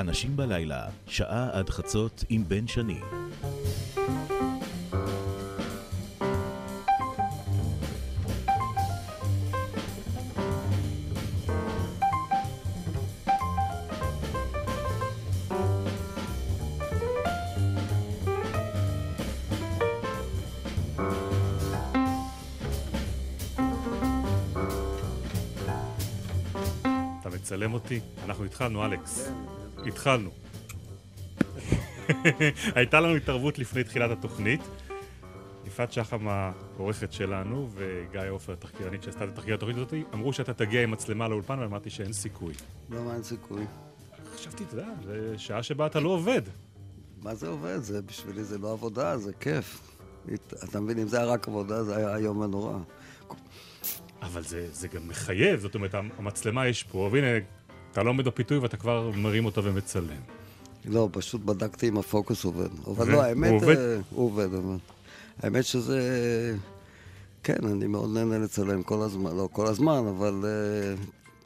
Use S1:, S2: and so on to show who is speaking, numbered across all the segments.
S1: אנשים בלילה, שעה עד חצות עם בן שני.
S2: מצלם אותי? אנחנו התחלנו, אלכס. התחלנו. הייתה לנו התערבות לפני תחילת התוכנית. יפעת שחם העורכת שלנו, וגיא עופר, התחקירנית שעשתה את התחקיר התוכנית הזאת, אמרו שאתה תגיע עם מצלמה לאולפן, ואמרתי שאין סיכוי.
S3: למה אין סיכוי?
S2: חשבתי, אתה יודע, זו שעה שבה אתה לא עובד.
S3: מה זה עובד? זה בשבילי זה לא עבודה, זה כיף. אתה מבין, אם זה היה רק עבודה, זה היה איום ונורא.
S2: אבל זה, זה גם מחייב, זאת אומרת, המצלמה יש פה, והנה, אתה לא עומד בפיתוי ואתה כבר מרים אותו ומצלם.
S3: לא, פשוט בדקתי אם הפוקוס עובד. אבל
S2: ו-
S3: לא, האמת,
S2: הוא עובד?
S3: אה, הוא עובד, אבל... האמת שזה... כן, אני מאוד נהנה לצלם כל הזמן, לא כל הזמן, אבל... אה,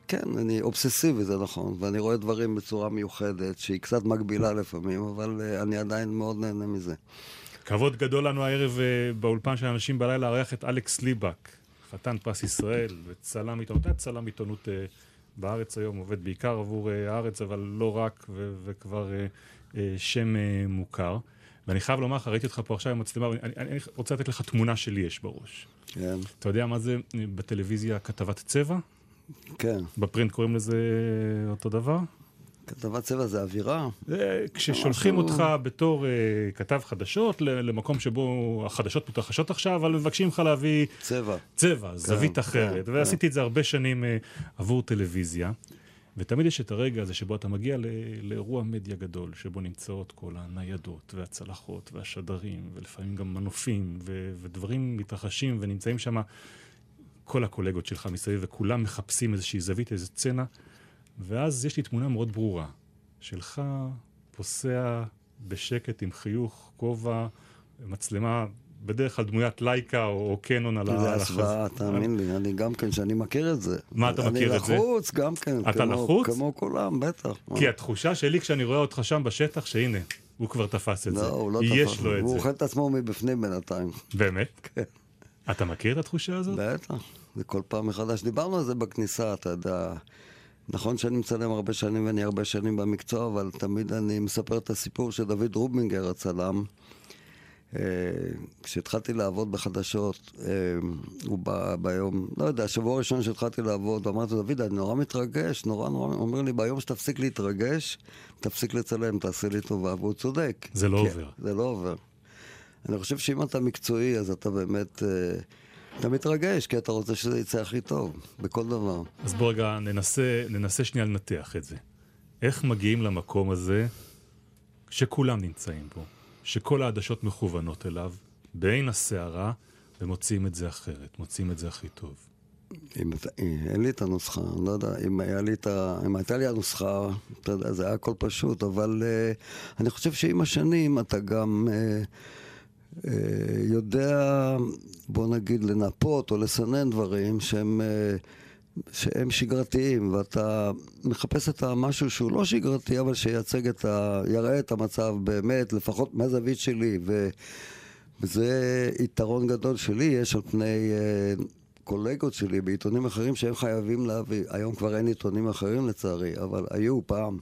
S3: כן, אני אובססיבי, זה נכון, ואני רואה דברים בצורה מיוחדת, שהיא קצת מגבילה לפעמים, אבל אה, אני עדיין מאוד נהנה מזה.
S2: כבוד גדול לנו הערב באולפן של אנשים בלילה לארח את אלכס ליבק, חתן פרס ישראל וצלם עיתונות, צלם עיתונות בארץ היום, עובד בעיקר עבור אה, הארץ, אבל לא רק, ו- וכבר אה, אה, שם אה, מוכר. ואני חייב לומר לך, ראיתי אותך פה עכשיו עם מצלמה, ואני אני, אני רוצה לתת לך תמונה שלי יש בראש.
S3: כן,
S2: אתה יודע מה זה בטלוויזיה כתבת צבע?
S3: כן.
S2: בפרינט קוראים לזה אותו דבר?
S3: כתבת צבע זה אווירה?
S2: כששולחים אותך בתור uh, כתב חדשות למקום שבו החדשות מתרחשות עכשיו, אבל מבקשים לך להביא
S3: צבע.
S2: צבע, זווית
S3: כן,
S2: אחרת.
S3: כן.
S2: ועשיתי את זה הרבה שנים uh, עבור טלוויזיה. ותמיד יש את הרגע הזה שבו אתה מגיע לאירוע מדיה גדול, שבו נמצאות כל הניידות והצלחות והשדרים, ולפעמים גם מנופים, ודברים מתרחשים ונמצאים שם כל הקולגות שלך מסביב, וכולם מחפשים איזושהי זווית, איזו סצנה, ואז יש לי תמונה מאוד ברורה, שלך פוסע בשקט עם חיוך, כובע, מצלמה, בדרך כלל דמוית לייקה או, קנון על ה-
S3: זה השוואה, תאמין לי, אני גם כן, שאני מכיר את זה.
S2: מה אתה מכיר את זה?
S3: אני לחוץ, גם כן.
S2: אתה לחוץ?
S3: כמו כולם, בטח.
S2: כי התחושה שלי כשאני רואה אותך שם בשטח, שהנה, הוא כבר תפס את זה.
S3: לא, הוא לא
S2: יש
S3: תפס.
S2: לו את
S3: הוא
S2: זה.
S3: אוכל את עצמו מבפנים בינתיים.
S2: באמת?
S3: כן.
S2: אתה מכיר את התחושה הזאת?
S3: בטח, זה כל פעם מחדש. דיברנו על זה בכניסה, אתה יודע. נכון שאני מצלם הרבה שנים ואני הרבה שנים במקצוע, אבל תמיד אני מספר את הסיפור של דוד רובינגר, הצלם. אה, כשהתחלתי לעבוד בחדשות, אה, הוא בא ביום, לא יודע, שבוע ראשון שהתחלתי לעבוד, אמרתי לו, דוד, אני נורא מתרגש, נורא נורא, הוא אומר לי, ביום שתפסיק להתרגש, תפסיק לצלם, תעשה לי טובה, והוא צודק.
S2: זה לא
S3: כי-
S2: עובר.
S3: זה לא עובר. אני חושב שאם אתה מקצועי, אז אתה באמת, אה, אתה מתרגש, כי אתה רוצה שזה יצא הכי טוב, בכל דבר.
S2: אז בוא רגע ננסה, ננסה שנייה לנתח את זה. איך מגיעים למקום הזה שכולם נמצאים בו, שכל העדשות מכוונות אליו, בעין הסערה, ומוציאים את זה אחרת, מוציאים את זה הכי טוב.
S3: אם, אתה- אין לי את הנוסחה, אני לא יודע, אם, היה לי את ה, אם הייתה לי הנוסחה, אתה יודע, זה היה הכל פשוט, אבל uh, אני חושב שעם השנים אתה גם uh, יודע, בוא נגיד, לנפות או לסנן דברים שהם, uh, שהם שגרתיים, ואתה מחפש את המשהו שהוא לא שגרתי, אבל שייצג את ה... יראה את המצב באמת, לפחות מהזווית שלי, ו... וזה יתרון גדול שלי, יש על פני אה, קולגות שלי בעיתונים אחרים שהם חייבים להביא, היום כבר אין עיתונים אחרים לצערי, אבל היו פעם,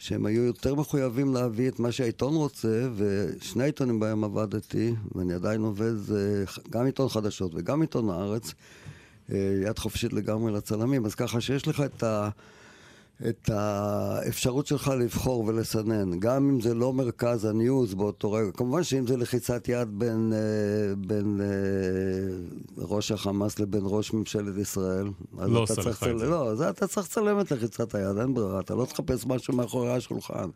S3: שהם היו יותר מחויבים להביא את מה שהעיתון רוצה, ושני העיתונים בהם עבדתי, ואני עדיין עובד, זה גם עיתון חדשות וגם עיתון הארץ, אה, יד חופשית לגמרי לצלמים, אז ככה שיש לך את ה... את האפשרות שלך לבחור ולסנן, גם אם זה לא מרכז הניוז באותו רגע. כמובן שאם זה לחיצת יד בין, אה, בין אה, ראש החמאס לבין ראש ממשלת ישראל, אז
S2: לא
S3: אתה צריך
S2: לך את זה.
S3: לא, זה אתה צריך לצלם את לחיצת היד, אין ברירה, אתה לא תחפש משהו מאחורי השולחן.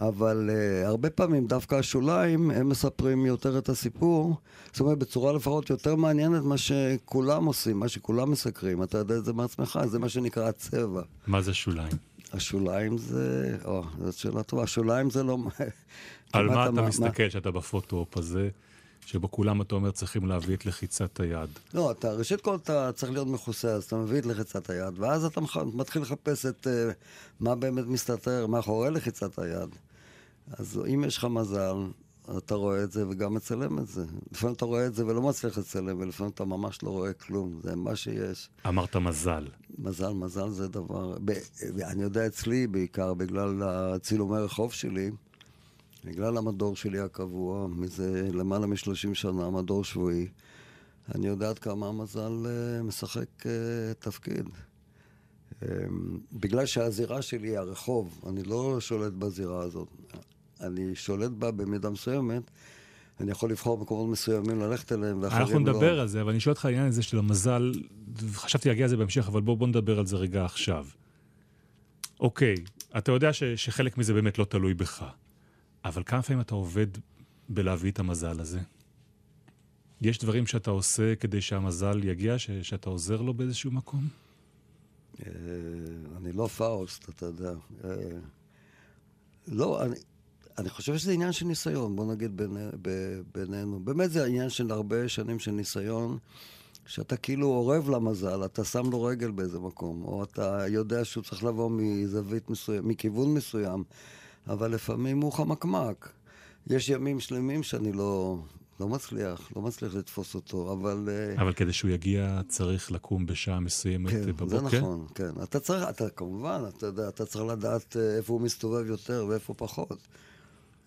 S3: אבל uh, הרבה פעמים דווקא השוליים, הם מספרים יותר את הסיפור, זאת אומרת בצורה לפחות יותר מעניינת מה שכולם עושים, מה שכולם מסקרים, אתה יודע את זה מעצמך, זה מה שנקרא הצבע.
S2: מה זה שוליים?
S3: השוליים זה... או, זאת שאלה טובה. השוליים זה לא...
S2: על מה אתה מסתכל כשאתה בפוטו-אופ הזה, שבו כולם, אתה אומר, צריכים להביא את לחיצת היד.
S3: לא, אתה, ראשית כל אתה צריך להיות מכוסה, אז אתה מביא את לחיצת היד, ואז אתה מתחיל לחפש את uh, מה באמת מסתתר מאחורי לחיצת היד. אז אם יש לך מזל, אתה רואה את זה וגם מצלם את זה. לפעמים אתה רואה את זה ולא מצליח לצלם, ולפעמים אתה ממש לא רואה כלום, זה מה שיש.
S2: אמרת מזל.
S3: מזל, מזל זה דבר... ב... אני יודע אצלי, בעיקר בגלל הצילומי רחוב שלי, בגלל המדור שלי הקבוע, מזה למעלה מ-30 שנה, מדור שבועי, אני יודע עד כמה המזל uh, משחק uh, תפקיד. Um, בגלל שהזירה שלי היא הרחוב, אני לא שולט בזירה הזאת. אני שולט בה במידה מסוימת, אני יכול לבחור מקומות מסוימים ללכת אליהם,
S2: ואחרים לא. אנחנו נדבר על זה, אבל אני שואל אותך העניין הזה של המזל, חשבתי להגיע לזה בהמשך, אבל בוא, בוא נדבר על זה רגע עכשיו. אוקיי, אתה יודע ש, שחלק מזה באמת לא תלוי בך, אבל כמה פעמים אתה עובד בלהביא את המזל הזה? יש דברים שאתה עושה כדי שהמזל יגיע, ש, שאתה עוזר לו באיזשהו מקום?
S3: אה, אני לא פאוסט, אתה יודע. אה, לא, אני, אני חושב שזה עניין של ניסיון, בוא נגיד בין, בינינו. באמת זה עניין של הרבה שנים של ניסיון, שאתה כאילו אורב למזל, אתה שם לו רגל באיזה מקום, או אתה יודע שהוא צריך לבוא מזווית מסוים, מכיוון מסוים, אבל לפעמים הוא חמקמק. יש ימים שלמים שאני לא, לא מצליח, לא מצליח לתפוס אותו, אבל...
S2: אה, אבל כדי שהוא יגיע צריך לקום בשעה מסוימת
S3: כן,
S2: בבוקר?
S3: כן, זה נכון, כן. אתה צריך, אתה כמובן, אתה יודע, אתה צריך לדעת אה, איפה הוא מסתובב יותר ואיפה פחות.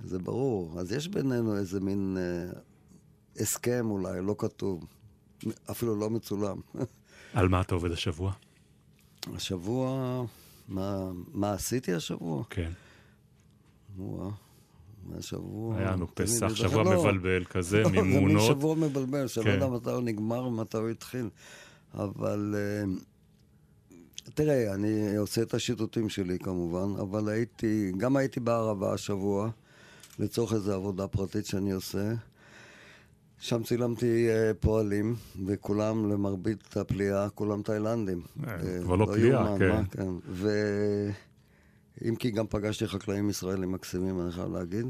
S3: זה ברור. אז יש בינינו איזה מין אה, הסכם אולי, לא כתוב, אפילו לא מצולם.
S2: על מה אתה עובד השבוע?
S3: השבוע, מה, מה עשיתי השבוע?
S2: כן.
S3: וואו. השבוע...
S2: היה לנו פסח, שבוע לא, מבלבל כזה, לא, מימונות.
S3: זה מין שבוע מבלבל, שלא כן. יודע מתי הוא נגמר ומתי הוא התחיל. אבל uh, תראה, אני עושה את השיטוטים שלי כמובן, אבל הייתי, גם הייתי בערבה השבוע. לצורך איזו עבודה פרטית שאני עושה. שם צילמתי uh, פועלים, וכולם, למרבית הפליאה, כולם תאילנדים.
S2: אה, אה, כבר לא פליאה, כן. כן.
S3: ואם כי גם פגשתי חקלאים ישראלים מקסימים, אני חייב להגיד.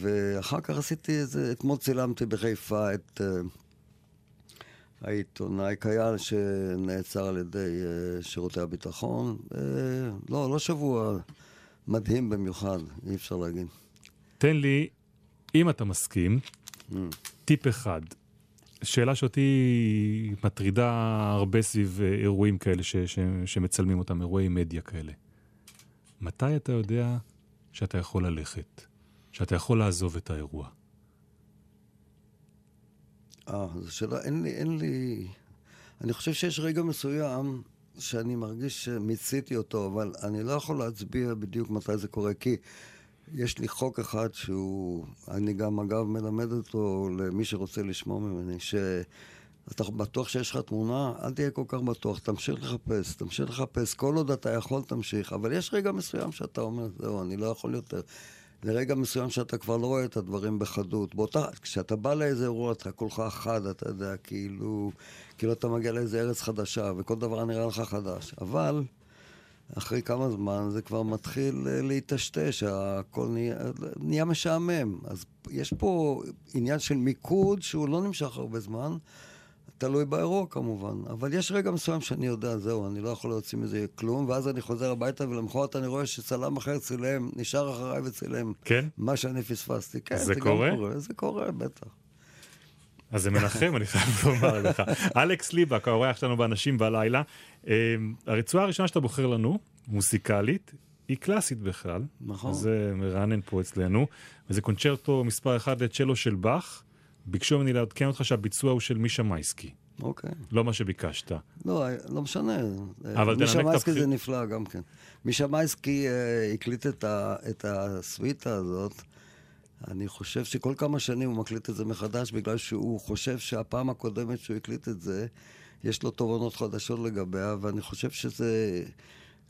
S3: ואחר כך עשיתי איזה, אתמול צילמתי בחיפה את העיתונאי קייל שנעצר על ידי שירותי הביטחון. לא, לא שבוע. מדהים במיוחד, אי אפשר להגיד.
S2: תן לי, אם אתה מסכים, mm. טיפ אחד. שאלה שאותי מטרידה הרבה סביב אה, אירועים כאלה ש, ש, שמצלמים אותם, אירועי מדיה כאלה. מתי אתה יודע שאתה יכול ללכת? שאתה יכול לעזוב את האירוע?
S3: אה, זו שאלה, אין לי, אין לי... אני חושב שיש רגע מסוים שאני מרגיש שמיציתי אותו, אבל אני לא יכול להצביע בדיוק מתי זה קורה, כי יש לי חוק אחד שהוא, אני גם אגב מלמד אותו למי שרוצה לשמוע ממני, שאתה בטוח שיש לך תמונה, אל תהיה כל כך בטוח, תמשיך לחפש, תמשיך לחפש, כל עוד אתה יכול תמשיך, אבל יש רגע מסוים שאתה אומר, זהו, אני לא יכול יותר. לרגע מסוים שאתה כבר לא רואה את הדברים בחדות. באותה, כשאתה בא לאיזה אירוע, אתה כולך חד, אתה יודע, כאילו, כאילו אתה מגיע לאיזה ארץ חדשה, וכל דבר נראה לך חדש. אבל אחרי כמה זמן זה כבר מתחיל אה, להיטשטש, הכל נהיה, נהיה משעמם. אז יש פה עניין של מיקוד שהוא לא נמשך הרבה זמן. תלוי באירוע כמובן, אבל יש רגע מסוים שאני יודע, זהו, אני לא יכול להוציא מזה כלום, ואז אני חוזר הביתה ולמחרת אני רואה שצלם אחר צילם, נשאר אחריי וצילם.
S2: כן?
S3: מה שאני פספסתי. כן,
S2: זה, זה קורה?
S3: קורה? זה קורה, בטח.
S2: אז זה מנחם, אני חייב לומר לך. אלכס ליבק, האורח שלנו באנשים בלילה. אמ, הרצועה הראשונה שאתה בוחר לנו, מוסיקלית, היא קלאסית בכלל.
S3: נכון.
S2: זה מרענן פה אצלנו. וזה קונצ'רטו מספר אחד לצ'לו של באך. ביקשו ממני לעדכן אותך שהביצוע הוא של מישה מייסקי.
S3: אוקיי.
S2: לא מה שביקשת.
S3: לא, לא משנה.
S2: אבל
S3: מישה מייסקי זה נפלא גם כן. מישה מייסקי uh, הקליט את, ה, את הסוויטה הזאת. אני חושב שכל כמה שנים הוא מקליט את זה מחדש, בגלל שהוא חושב שהפעם הקודמת שהוא הקליט את זה, יש לו תובנות חדשות לגביה, ואני חושב שזה...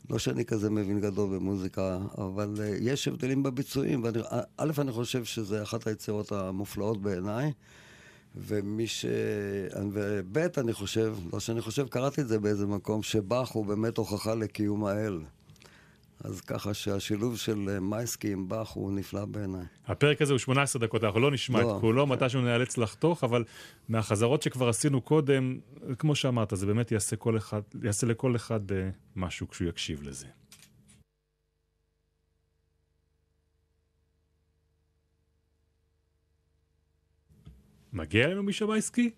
S3: לא שאני כזה מבין גדול במוזיקה, אבל uh, יש הבדלים בביצועים. ואני, א', אני חושב שזה אחת היצירות המופלאות בעיניי, ומי ש... וב', אני חושב, לא שאני חושב, קראתי את זה באיזה מקום, שבאך הוא באמת הוכחה לקיום האל. אז ככה שהשילוב של אה, מייסקי עם באך הוא נפלא בעיניי.
S2: הפרק הזה הוא 18 דקות, אנחנו לא נשמע
S3: לא.
S2: את כולו, מתישהו נאלץ לחתוך, אבל מהחזרות שכבר עשינו קודם, כמו שאמרת, זה באמת יעשה, אחד, יעשה לכל אחד אה, משהו כשהוא יקשיב לזה. מגיע אלינו מישהו בעסקי?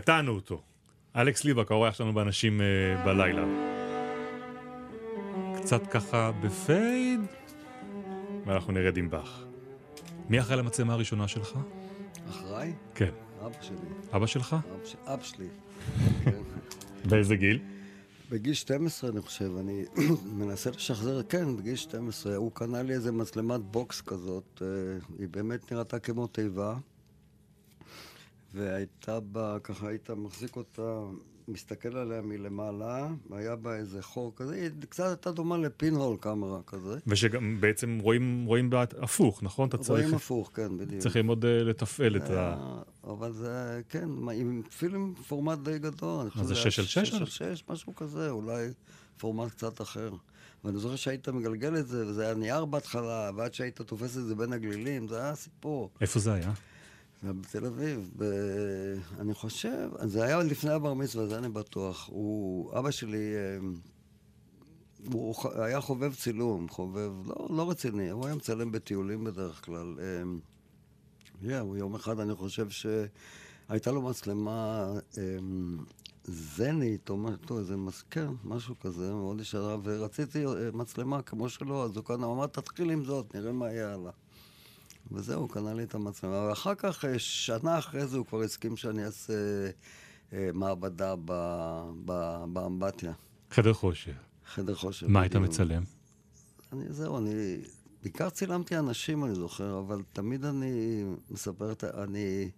S2: קטענו אותו. אלכס ליבק, האורח שלנו באנשים אה, בלילה. קצת ככה ב fade, ואנחנו נרד עם באך. מי אחראי למצלמה הראשונה שלך?
S3: אחראי?
S2: כן.
S3: אבא שלי.
S2: אבא שלך?
S3: אבא, ש... אבא שלי.
S2: באיזה גיל?
S3: בגיל 12, אני חושב, אני מנסה לשחזר, כן, בגיל 12, הוא קנה לי איזה מצלמת בוקס כזאת, אה, היא באמת נראתה כמו תיבה, והייתה בה, ככה היית מחזיק אותה, מסתכל עליה מלמעלה, והיה בה איזה חור כזה, היא קצת הייתה דומה לפינהול קאמרה כזה.
S2: ושגם בעצם רואים, רואים בה הפוך, נכון? אתה צריך,
S3: רואים הפוך, כן, בדיוק.
S2: צריך ללמוד uh, לתפעל את ה...
S3: היה- אבל זה, כן, עם אפילו עם פורמט די גדול. אני חושב
S2: זה
S3: היה
S2: שש על שש?
S3: שש על שש, משהו כזה, אולי פורמט קצת אחר. ואני זוכר שהיית מגלגל את זה, וזה היה נייר בהתחלה, ועד שהיית תופס את זה בין הגלילים, זה היה סיפור.
S2: איפה זה היה?
S3: בתל אביב, ב... אני חושב, זה היה לפני הבר מצווה, זה אני בטוח. הוא, אבא שלי, אה, הוא היה חובב צילום, חובב, לא, לא רציני, הוא היה מצלם בטיולים בדרך כלל. אה, yeah, הוא יום אחד, אני חושב שהייתה לו מצלמה אה, זנית, או משהו, איזה, מס- כן, משהו כזה, מאוד ישרה, ורציתי אה, מצלמה כמו שלו, אז הוא כאן אמר, תתחיל עם זאת, נראה מה יהיה הלאה. וזהו, הוא קנה לי את המצלמה. ואחר כך, אה, שנה אחרי זה, הוא כבר הסכים שאני אעשה אה, מעבדה ב- ב- באמבטיה,
S2: חדר חושר.
S3: חדר חושר.
S2: מה היית. מצלם?
S3: אני, זהו, אני... בעיקר צילמתי אנשים, אני זוכר, אבל תמיד אני מספר את ה... אני...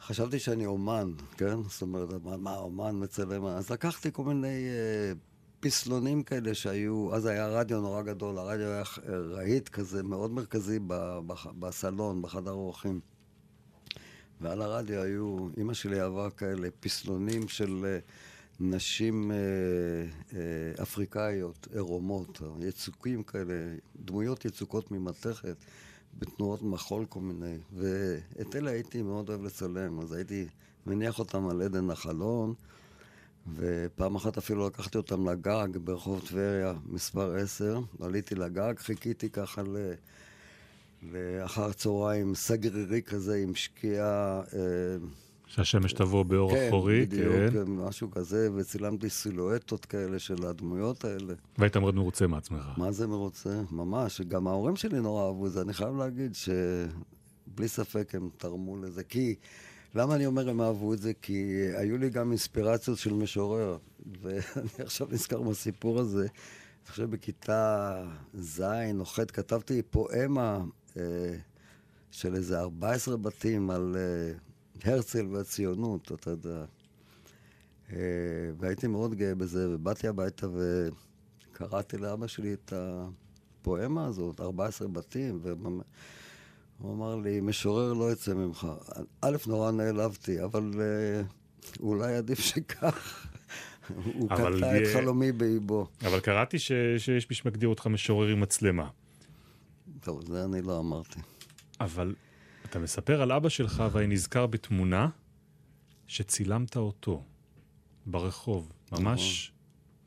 S3: חשבתי שאני אומן, כן? זאת אומרת, מה, מה אומן מצלם? אז לקחתי כל מיני אה, פסלונים כאלה שהיו... אז היה רדיו נורא גדול, הרדיו היה רהיט כזה, מאוד מרכזי ב, ב, בסלון, בחדר אורחים. ועל הרדיו היו, אימא שלי אהבה כאלה פסלונים של אה, נשים אה, אה, אפריקאיות, עירומות, יצוקים כאלה, דמויות יצוקות ממתכת, בתנועות מחול כל מיני. ואת אלה הייתי מאוד אוהב לצלם, אז הייתי מניח אותם על עדן החלון, ופעם אחת אפילו לקחתי אותם לגג ברחוב טבריה, מספר 10, עליתי לגג, חיכיתי ככה ל... לאחר צהריים סגרירי כזה עם שקיעה... אה,
S2: שהשמש תבוא באור
S3: כן,
S2: אחורי,
S3: בדיוק,
S2: כן.
S3: משהו כזה, וצילמתי סילואטות כאלה של הדמויות האלה.
S2: והיית מאוד מרוצה מעצמך.
S3: מה זה מרוצה? ממש. גם ההורים שלי נורא אהבו את זה. אני חייב להגיד שבלי ספק הם תרמו לזה. כי, למה אני אומר הם אהבו את זה? כי היו לי גם אינספירציות של משורר. ואני עכשיו נזכר מהסיפור הזה. אני חושב בכיתה ז' או ח' כתבתי פואמה אה, של איזה 14 בתים על... אה, הרצל והציונות, אתה יודע. אה, והייתי מאוד גאה בזה, ובאתי הביתה וקראתי לאבא שלי את הפואמה הזאת, 14 בתים, והוא אמר לי, משורר לא יצא ממך. א', נורא נעלבתי, אבל אה, אולי עדיף שכך. הוא קטע את חלומי באיבו.
S2: אבל קראתי ש... שיש מי שמגדיר אותך משורר עם מצלמה.
S3: טוב, זה אני לא אמרתי.
S2: אבל אתה מספר על אבא שלך ואני נזכר בתמונה שצילמת אותו ברחוב, ממש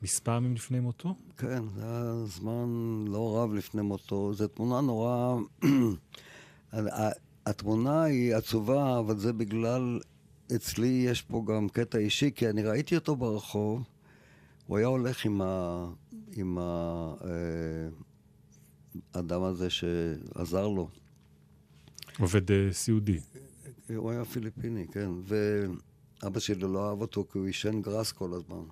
S2: מספר ימים לפני מותו?
S3: כן, זה היה זמן לא רב לפני מותו. זו תמונה נורא... התמונה היא עצובה, אבל זה בגלל... אצלי יש פה גם קטע אישי, כי אני ראיתי אותו ברחוב, הוא היה הולך עם ה... עם האדם הזה שעזר לו.
S2: עובד uh, סיעודי.
S3: הוא היה פיליפיני, כן. ואבא שלי לא אהב אותו כי הוא עישן גראס כל הזמן.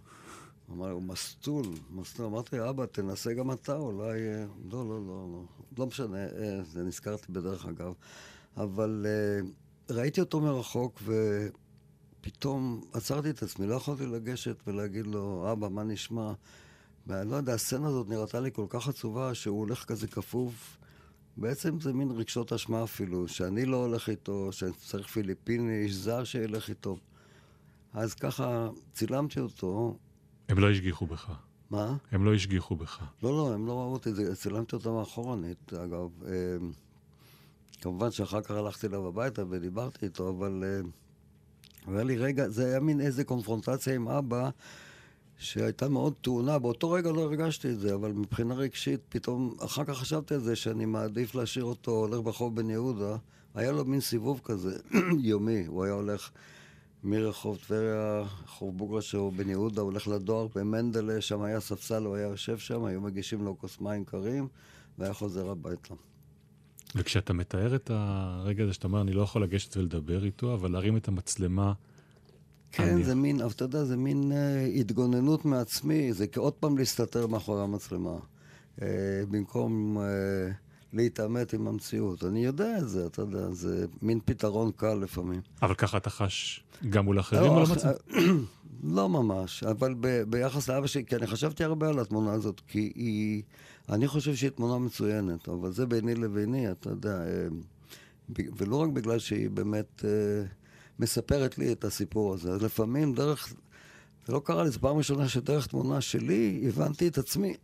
S3: אמר, הוא מסטול, מסטול. אמרתי, אבא, תנסה גם אתה, אולי... אה, לא, לא, לא, לא. לא משנה, אה, זה נזכרתי בדרך אגב. אבל ראיתי אותו מרחוק, ופתאום עצרתי את עצמי, לא יכולתי לגשת ולהגיד לו, אבא, מה נשמע? ואני לא יודע, הסצנה הזאת נראתה לי כל כך עצובה, שהוא הולך כזה כפוף. בעצם זה מין רגשות אשמה אפילו, שאני לא הולך איתו, שאני צריך פיליפיני, איש זר שילך איתו. אז ככה צילמתי אותו.
S2: הם לא השגיחו בך.
S3: מה?
S2: הם לא השגיחו בך.
S3: לא, לא, הם לא ראו אותי, צילמתי אותם אחורנית, אגב. אמ, כמובן שאחר כך הלכתי אליו הביתה ודיברתי איתו, אבל אה, היה לי רגע, זה היה מין איזה קונפרונטציה עם אבא. שהייתה מאוד טעונה, באותו רגע לא הרגשתי את זה, אבל מבחינה רגשית, פתאום, אחר כך חשבתי על זה שאני מעדיף להשאיר אותו הולך ברחוב בן יהודה. היה לו מין סיבוב כזה, יומי, הוא היה הולך מרחוב טבריה, רחוב בוגרשו, בן יהודה, הולך לדואר במנדלה, שם היה ספסל, הוא היה יושב שם, היו מגישים לו כוס מים קרים, והיה חוזר הביתה.
S2: וכשאתה מתאר את הרגע הזה שאתה אומר, אני לא יכול לגשת ולדבר איתו, אבל להרים את המצלמה
S3: כן, אני... זה מין, אבל אתה יודע, זה מין אה, התגוננות מעצמי, זה כעוד פעם להסתתר מאחורי המצלמה. אה, במקום אה, להתעמת עם המציאות. אני יודע את זה, אתה יודע, זה מין פתרון קל לפעמים.
S2: אבל ככה אתה חש גם מול אחרים לא, המצב?
S3: לא ממש, אבל ב, ביחס לאבא שלי, כי אני חשבתי הרבה על התמונה הזאת, כי היא, אני חושב שהיא תמונה מצוינת, אבל זה ביני לביני, אתה יודע, אה, ולא רק בגלל שהיא באמת... אה, מספרת לי את הסיפור הזה. אז לפעמים דרך, זה לא קרה לי, זו פעם ראשונה שדרך תמונה שלי הבנתי את עצמי,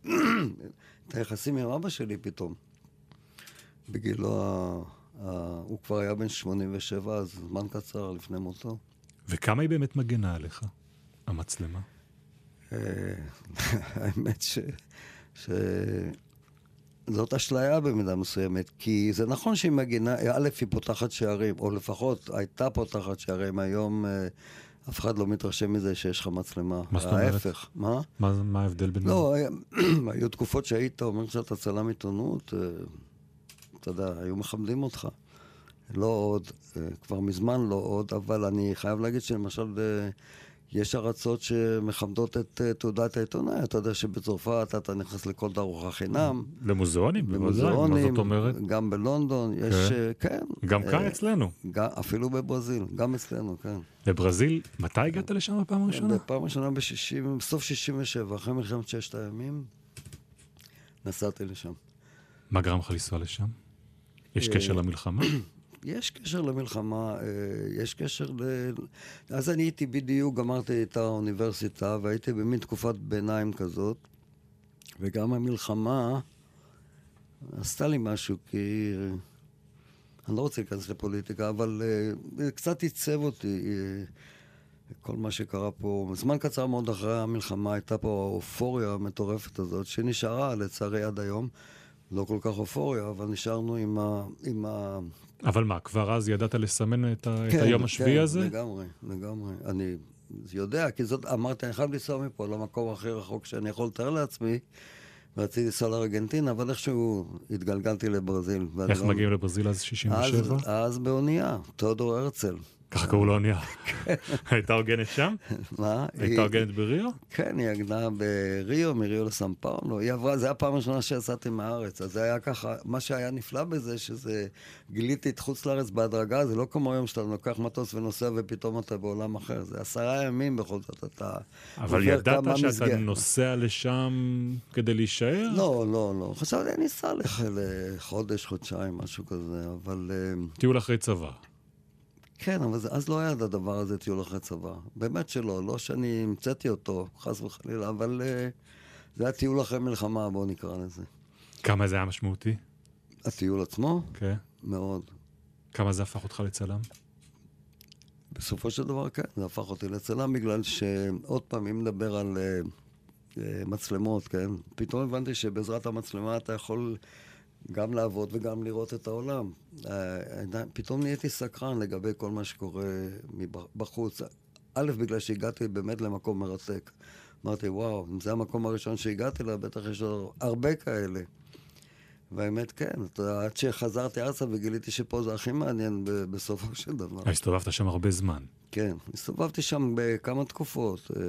S3: את היחסים עם אבא שלי פתאום. בגילו, ה... ה... הוא כבר היה בן 87, אז זמן קצר לפני מותו.
S2: וכמה היא באמת מגנה עליך, המצלמה?
S3: אה, האמת ש... ש... זאת אשליה במידה מסוימת, כי זה נכון שהיא מגינה, א', היא פותחת שערים, או לפחות הייתה פותחת שערים, היום אה, אף אחד לא מתרשם מזה שיש לך מצלמה.
S2: מה זאת אומרת?
S3: ההפך. מה?
S2: מה, מה ההבדל בין...
S3: לא, היו תקופות שהיית אומר שאתה צלם עיתונות, אה, אתה יודע, היו מכבדים אותך. לא עוד, אה, כבר מזמן לא עוד, אבל אני חייב להגיד שלמשל... יש ארצות שמכבדות את uh, תעודת העיתונאי. אתה יודע שבצרפת אתה נכנס לכל תערוכה חינם.
S2: למוזיאונים, בוודאי, מה זאת אומרת?
S3: גם בלונדון, יש, כן. כן.
S2: גם כאן אצלנו.
S3: גם, אפילו בברזיל, גם אצלנו, כן.
S2: לברזיל, מתי הגעת לשם בפעם הראשונה?
S3: בפעם הראשונה בסוף 67', אחרי מלחמת ששת הימים, נסעתי לשם.
S2: מה גרם לך לנסוע לשם? יש קשר למלחמה?
S3: יש קשר למלחמה, אה, יש קשר ל... אז אני הייתי בדיוק, גמרתי את האוניברסיטה, והייתי במין תקופת ביניים כזאת, וגם המלחמה עשתה לי משהו, כי... אני לא רוצה להיכנס לפוליטיקה, אבל uh, קצת עיצב אותי uh, כל מה שקרה פה. זמן קצר מאוד אחרי המלחמה הייתה פה האופוריה המטורפת הזאת, שנשארה לצערי עד היום. לא כל כך אופוריה, אבל נשארנו עם ה... עם ה...
S2: אבל מה, כבר אז ידעת לסמן את, ה... כן, את היום השביעי
S3: כן,
S2: הזה?
S3: כן, לגמרי, לגמרי. אני יודע, כי זאת, אמרתי, אני חייב לנסוע מפה למקום הכי רחוק שאני יכול לתאר לעצמי. רציתי לנסוע לארגנטינה, אבל איכשהו התגלגלתי לברזיל.
S2: איך לא... מגיעים לברזיל אז 67?
S3: אז, אז באונייה, תיאודור הרצל.
S2: ככה קראו לאונייה. הייתה הוגנת שם?
S3: מה?
S2: הייתה הוגנת בריו?
S3: כן, היא הגנה בריו, מריו לסן פאולו. היא עברה, זו הייתה הפעם הראשונה שיצאתי מהארץ. אז זה היה ככה, מה שהיה נפלא בזה, שזה, גיליתי את חוץ לארץ בהדרגה, זה לא כמו היום שאתה לוקח מטוס ונוסע ופתאום אתה בעולם אחר. זה עשרה ימים בכל זאת, אתה...
S2: אבל ידעת שאתה. נוסע לשם כדי להישאר?
S3: לא, לא, לא. חשבתי, אני אסע לחודש, חודשיים, משהו כזה, אבל... אה,
S2: טיול אחרי צבא.
S3: כן, אבל זה, אז לא היה את הדבר הזה, טיול אחרי צבא. באמת שלא, לא שאני המצאתי אותו, חס וחלילה, אבל uh, זה היה טיול אחרי מלחמה, בואו נקרא לזה.
S2: כמה זה היה משמעותי?
S3: הטיול עצמו?
S2: כן.
S3: מאוד.
S2: כמה זה הפך אותך לצלם?
S3: בסופו של דבר, כן, זה הפך אותי לצלם, בגלל שעוד פעם, אם נדבר על uh, uh, מצלמות, כן, פתאום הבנתי שבעזרת המצלמה אתה יכול גם לעבוד וגם לראות את העולם. אה, פתאום נהייתי סקרן לגבי כל מה שקורה בחוץ. א', בגלל שהגעתי באמת למקום מרתק. אמרתי, וואו, אם זה המקום הראשון שהגעתי אליו, בטח יש לו הרבה כאלה. והאמת, כן, עד שחזרתי ארצה וגיליתי שפה זה הכי מעניין בסופו של דבר.
S2: הסתובבת שם הרבה זמן.
S3: כן, הסתובבתי שם בכמה תקופות. אה,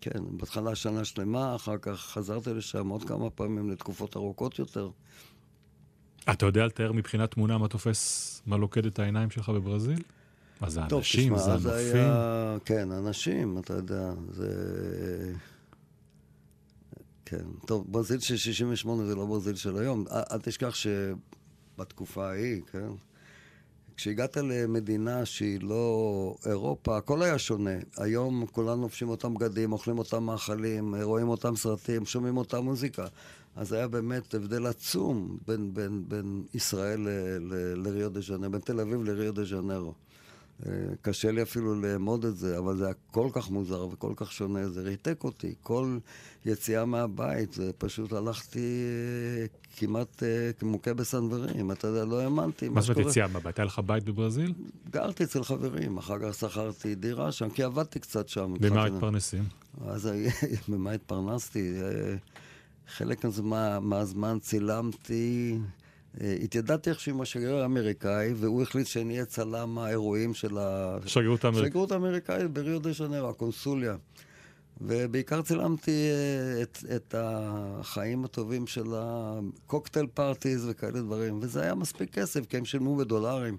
S3: כן, בהתחלה שנה שלמה, אחר כך חזרתי לשם עוד כמה פעמים לתקופות ארוכות יותר.
S2: אתה יודע לתאר מבחינת תמונה מה תופס, מה לוקד את העיניים שלך בברזיל? מה זה אנשים, זה הנופים? היה...
S3: כן, אנשים, אתה יודע, זה... כן, טוב, ברזיל של 68 זה לא ברזיל של היום. אל תשכח שבתקופה ההיא, כן? כשהגעת למדינה שהיא לא אירופה, הכל היה שונה. היום כולנו לובשים אותם בגדים, אוכלים אותם מאכלים, רואים אותם סרטים, שומעים אותם מוזיקה. אז היה באמת הבדל עצום בין, בין, בין ישראל לריו דה ז'נרו, בין תל אביב לריו דה ז'נרו. אה, קשה לי אפילו לאמוד את זה, אבל זה היה כל כך מוזר וכל כך שונה, זה ריתק אותי. כל יציאה מהבית, זה פשוט הלכתי אה, כמעט אה, כמוכה בסנוורים, אתה יודע, לא האמנתי.
S2: מה זאת אומרת יציאה מהבית? היה לך בית בברזיל?
S3: גרתי אצל חברים, אחר כך שכרתי דירה שם, כי עבדתי קצת שם.
S2: במה התפרנסים?
S3: אז במה התפרנסתי? חלק מהזמן צילמתי, התיידדתי איכשהו עם השגריר האמריקאי, והוא החליט שאני אהיה צלם האירועים של
S2: השגרירות
S3: האמריקאית. האמריקאית בריו דה ז'נרו, הקונסוליה. ובעיקר צילמתי אה, את, את החיים הטובים של הקוקטייל פארטיז וכאלה דברים, וזה היה מספיק כסף, כי הם שילמו בדולרים.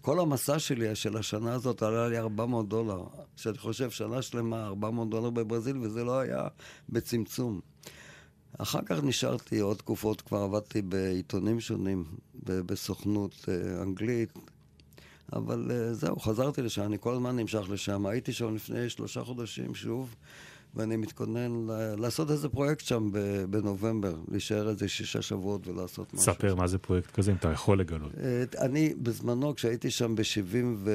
S3: כל המסע שלי של השנה הזאת עלה לי 400 דולר. שאני חושב, שנה שלמה 400 דולר בברזיל, וזה לא היה בצמצום. אחר כך נשארתי עוד תקופות, כבר עבדתי בעיתונים שונים, בסוכנות אה, אנגלית, אבל אה, זהו, חזרתי לשם, אני כל הזמן נמשך לשם. הייתי שם לפני שלושה חודשים שוב, ואני מתכונן לעשות איזה פרויקט שם בנובמבר, להישאר איזה שישה שבועות ולעשות משהו.
S2: ספר מה זה פרויקט כזה, אם אתה יכול לגלות.
S3: אה, אני, בזמנו, כשהייתי שם ב-70 ו...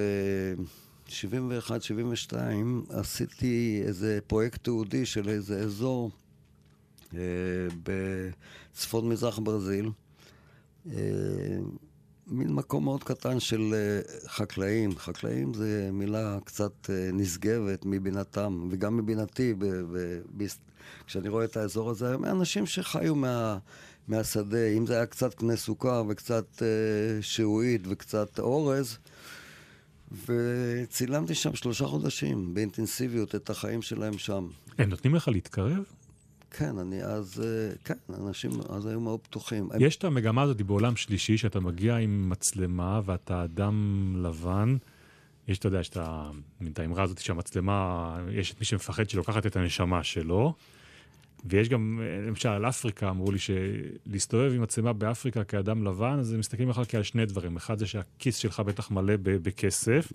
S3: 71, 72, עשיתי איזה פרויקט תיעודי של איזה אזור בצפון מזרח ברזיל. אה, מין מקום מאוד קטן של אה, חקלאים. חקלאים זה מילה קצת נשגבת מבינתם, וגם מבינתי, ב- ב- כשאני רואה את האזור הזה, אנשים שחיו מה, מהשדה, אם זה היה קצת קנה סוכר וקצת שעועית וקצת אורז, וצילמתי שם שלושה חודשים באינטנסיביות את החיים שלהם שם.
S2: הם נותנים לך להתקרב?
S3: כן, אני אז, אה, כן, אנשים אז היו מאוד פתוחים.
S2: יש את המגמה הזאת בעולם שלישי, שאתה מגיע עם מצלמה ואתה אדם לבן. יש, אתה יודע, יש את האמרה הזאת שהמצלמה, יש את מי שמפחד שלוקחת את הנשמה שלו. ויש גם, אה, למשל, על אפריקה, אמרו לי שלהסתובב עם מצלמה באפריקה כאדם לבן, אז הם מסתכלים עליך כעל שני דברים. אחד זה שהכיס שלך בטח מלא בכסף.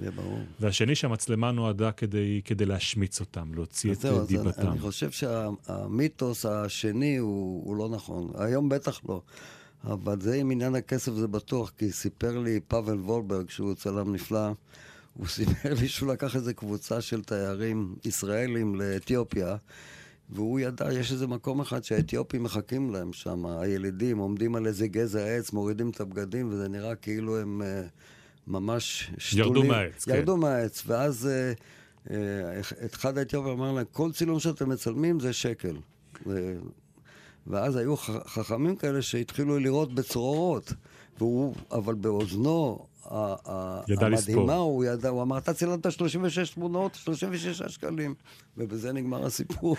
S2: והשני שהמצלמה נועדה כדי, כדי להשמיץ אותם, להוציא את
S3: זהו,
S2: דיבתם.
S3: אני, אני חושב שהמיתוס השני הוא, הוא לא נכון. היום בטח לא. אבל זה עם עניין הכסף זה בטוח, כי סיפר לי פאבל וולברג, שהוא צלם נפלא, הוא סיפר לי שהוא לקח איזה קבוצה של תיירים ישראלים לאתיופיה, והוא ידע, יש איזה מקום אחד שהאתיופים מחכים להם שם, הילידים עומדים על איזה גזע עץ, מורידים את הבגדים, וזה נראה כאילו הם uh, ממש שתולים.
S2: ירדו מהעץ, כן.
S3: ירדו מהעץ, ואז uh, uh, אחד האתיופים אמר להם, כל צילום שאתם מצלמים זה שקל. ואז היו חכמים כאלה שהתחילו לראות בצרורות, והוא, אבל באוזנו המדהימה, הוא ידע, הוא אמר, אתה צילמת 36 תמונות, 36 שקלים, ובזה נגמר הסיפור.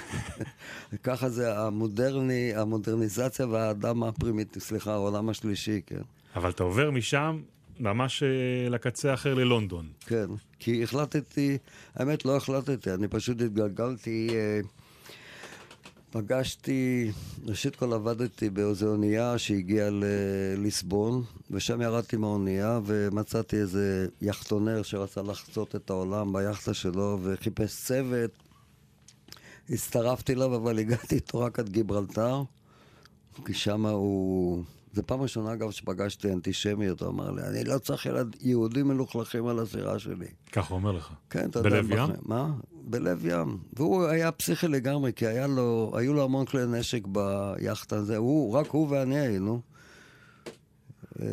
S3: ככה זה המודרני, המודרניזציה והאדם הפרימיטיבי, סליחה, העולם השלישי, כן.
S2: אבל אתה עובר משם ממש אה, לקצה האחר ללונדון.
S3: כן, כי החלטתי, האמת לא החלטתי, אני פשוט התגלגלתי... אה, פגשתי, ראשית כל עבדתי באיזו אונייה שהגיעה לליסבון, ושם ירדתי מהאונייה ומצאתי איזה יחטונר שרצה לחצות את העולם ביאכטה שלו וחיפש צוות. הצטרפתי אליו, אבל הגעתי איתו רק עד גיברלטר, כי שם הוא... זו פעם ראשונה, אגב, שפגשתי אנטישמיות, הוא אמר לי, אני לא צריך ילד יהודים מלוכלכים על הסירה שלי.
S2: ככה הוא אומר לך.
S3: כן, אתה יודע.
S2: בלב ים?
S3: מה? בלב ים. והוא היה פסיכי לגמרי, כי היה לו, היו לו המון כלי נשק ביאכטה הזה. הוא, רק הוא ואני היינו. אה,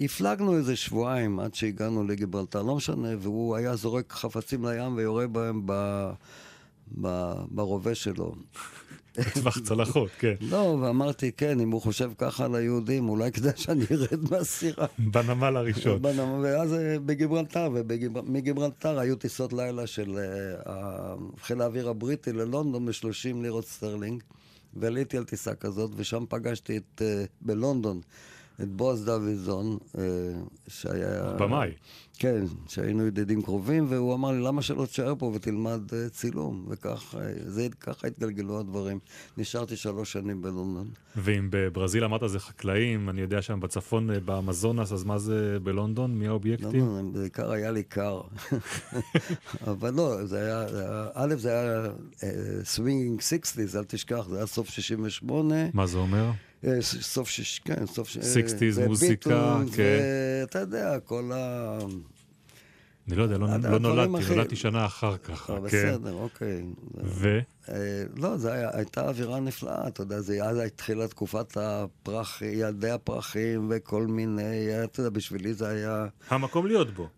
S3: והפלגנו איזה שבועיים עד שהגענו לגיברלטר, לא משנה, והוא היה זורק חפצים לים ויורה בהם ב... ברובה שלו.
S2: טווח צלחות, כן.
S3: לא, ואמרתי, כן, אם הוא חושב ככה על היהודים, אולי כדאי שאני ארד מהסירה.
S2: בנמל הראשון.
S3: ואז אה, בגיברלטר, ומגיברלטר היו טיסות לילה של אה, חיל האוויר הבריטי ללונדון ב-30 לירות סטרלינג, ועליתי על טיסה כזאת, ושם פגשתי את, אה, בלונדון, את בועז דוידזון, שהיה...
S2: במאי.
S3: כן, שהיינו ידידים קרובים, והוא אמר לי, למה שלא תשאר פה ותלמד אה, צילום? וככה אה, התגלגלו הדברים. נשארתי שלוש שנים בלונדון.
S2: ואם בברזיל אמרת זה חקלאים, אני יודע שם בצפון, באמזונס, אז מה זה בלונדון? מי האובייקטים?
S3: לא, לא, בעיקר היה לי קר. אבל לא, זה היה, א', זה היה swinging אה, sixties, אל תשכח, זה היה סוף 68.
S2: מה זה אומר?
S3: סוף שישים, כן, סוף שישים.
S2: sixties, מוזיקה, כן.
S3: ואתה יודע, כל ה...
S2: אני לא יודע, לא, לא נולדתי, נולדתי שנה אחר כך.
S3: כן. בסדר, אוקיי.
S2: ו?
S3: אה, לא, זו הייתה אווירה נפלאה, אתה יודע, זה אז התחילה תקופת הפרח, ילדי הפרחים וכל מיני, אתה יודע, בשבילי זה היה...
S2: המקום להיות בו.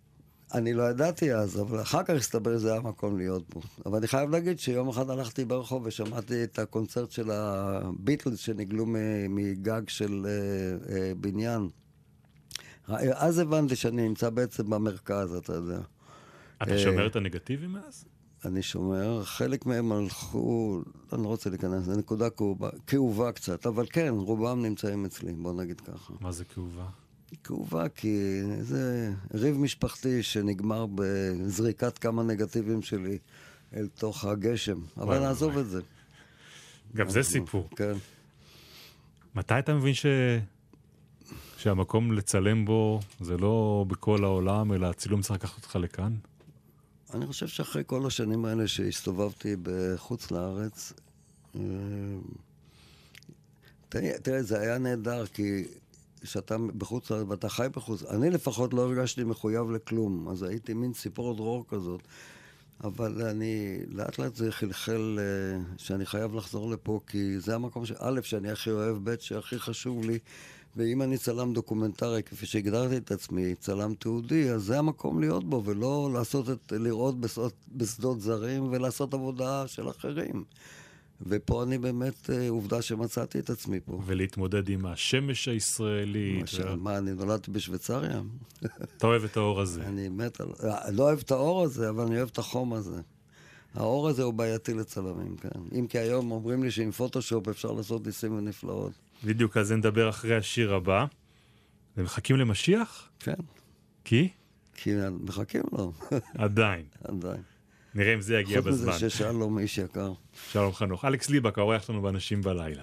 S3: אני לא ידעתי אז, אבל אחר כך הסתבר שזה היה מקום להיות בו. אבל אני חייב להגיד שיום אחד הלכתי ברחוב ושמעתי את הקונצרט של הביטלס שנגלו מגג של uh, uh, בניין. אז הבנתי שאני נמצא בעצם במרכז, אתה יודע.
S2: אתה שומר את הנגטיבים מאז?
S3: אני שומר, חלק מהם הלכו, אני לא רוצה להיכנס, זו נקודה כאובה, כאובה קצת, אבל כן, רובם נמצאים אצלי, בוא נגיד ככה.
S2: מה זה כאובה?
S3: כאובה כי זה ריב משפחתי שנגמר בזריקת כמה נגטיבים שלי אל תוך הגשם, אבל נעזוב את זה.
S2: גם זה סיפור.
S3: כן.
S2: מתי אתה מבין ש... שהמקום לצלם בו זה לא בכל העולם, אלא הצילום צריך לקחת אותך לכאן?
S3: אני חושב שאחרי כל השנים האלה שהסתובבתי בחוץ לארץ, אה, תראה, זה היה נהדר, כי כשאתה בחוץ לארץ ואתה חי בחוץ, אני לפחות לא הרגשתי מחויב לכלום, אז הייתי מין ציפור דרור כזאת. אבל אני, לאט לאט זה חלחל אה, שאני חייב לחזור לפה, כי זה המקום ש... א', שאני הכי אוהב, ב', שהכי חשוב לי. ואם אני צלם דוקומנטרי, כפי שהגדרתי את עצמי, צלם תיעודי, אז זה המקום להיות בו, ולא לעשות את, לראות בשדות זרים ולעשות עבודה של אחרים. ופה אני באמת, אה, עובדה שמצאתי את עצמי פה.
S2: ולהתמודד עם השמש הישראלית.
S3: ו... מה, אני נולדתי בשוויצריה?
S2: אתה אוהב את האור הזה.
S3: אני מת על... אה, לא אוהב את האור הזה, אבל אני אוהב את החום הזה. האור הזה הוא בעייתי לצלמים, כן. אם כי היום אומרים לי שעם פוטושופ אפשר לעשות ניסים ונפלאות.
S2: בדיוק, על זה נדבר אחרי השיר הבא. אתם מחכים למשיח?
S3: כן.
S2: כי?
S3: כי מחכים לו.
S2: עדיין.
S3: עדיין.
S2: נראה אם זה יגיע
S3: חוץ
S2: בזמן.
S3: מזה ששלום איש יקר.
S2: שלום חנוך. אלכס ליבק, האורח שלנו באנשים בלילה.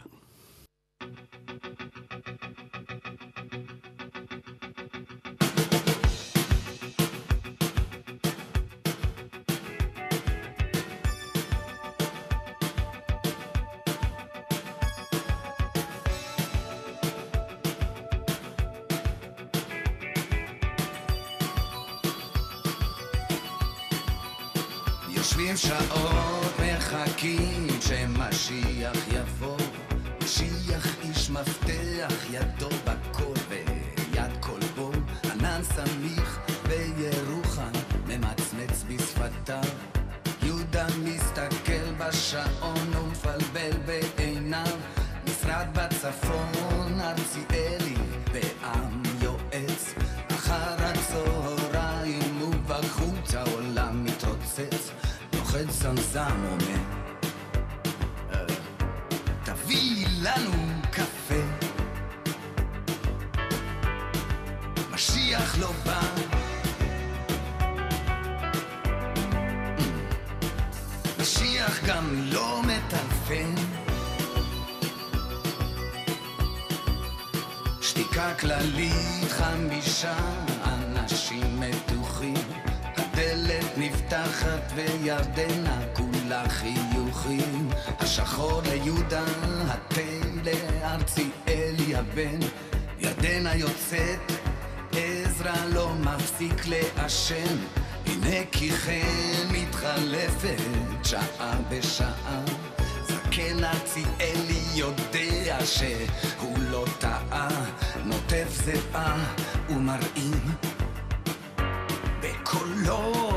S4: וירדנה כולה חיוכים. השחור ליהודה, התה לארציאלי הבן. ירדנה יוצאת, עזרא לא מפסיק לעשן. הנה כי כן מתחלפת שעה בשעה. זקן ארציאלי יודע שהוא לא טעה, נוטף זיעה ומרעים בקולו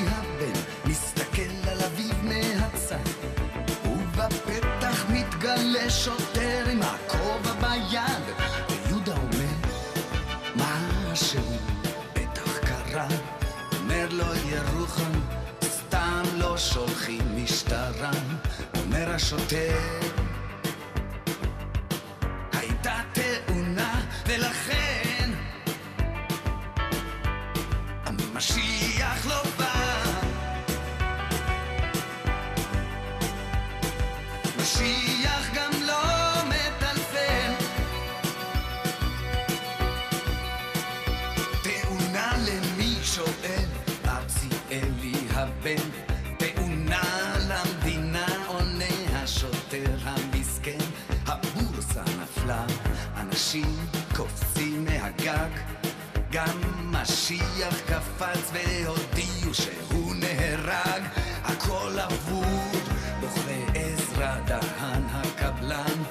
S4: שוטר עם הכובע ביד ויהודה אומר משהו בטח קרה. אומר לו ירוחם סתם לא שולחים משטרה. אומר השוטר הבן תאונה למדינה עונה השוטר המסכן. הבורסה נפלה אנשים קופצים מהגג. גם משיח קפץ והודיעו שהוא נהרג. הכל אבוד בוכה עזרא דהן הקבלן.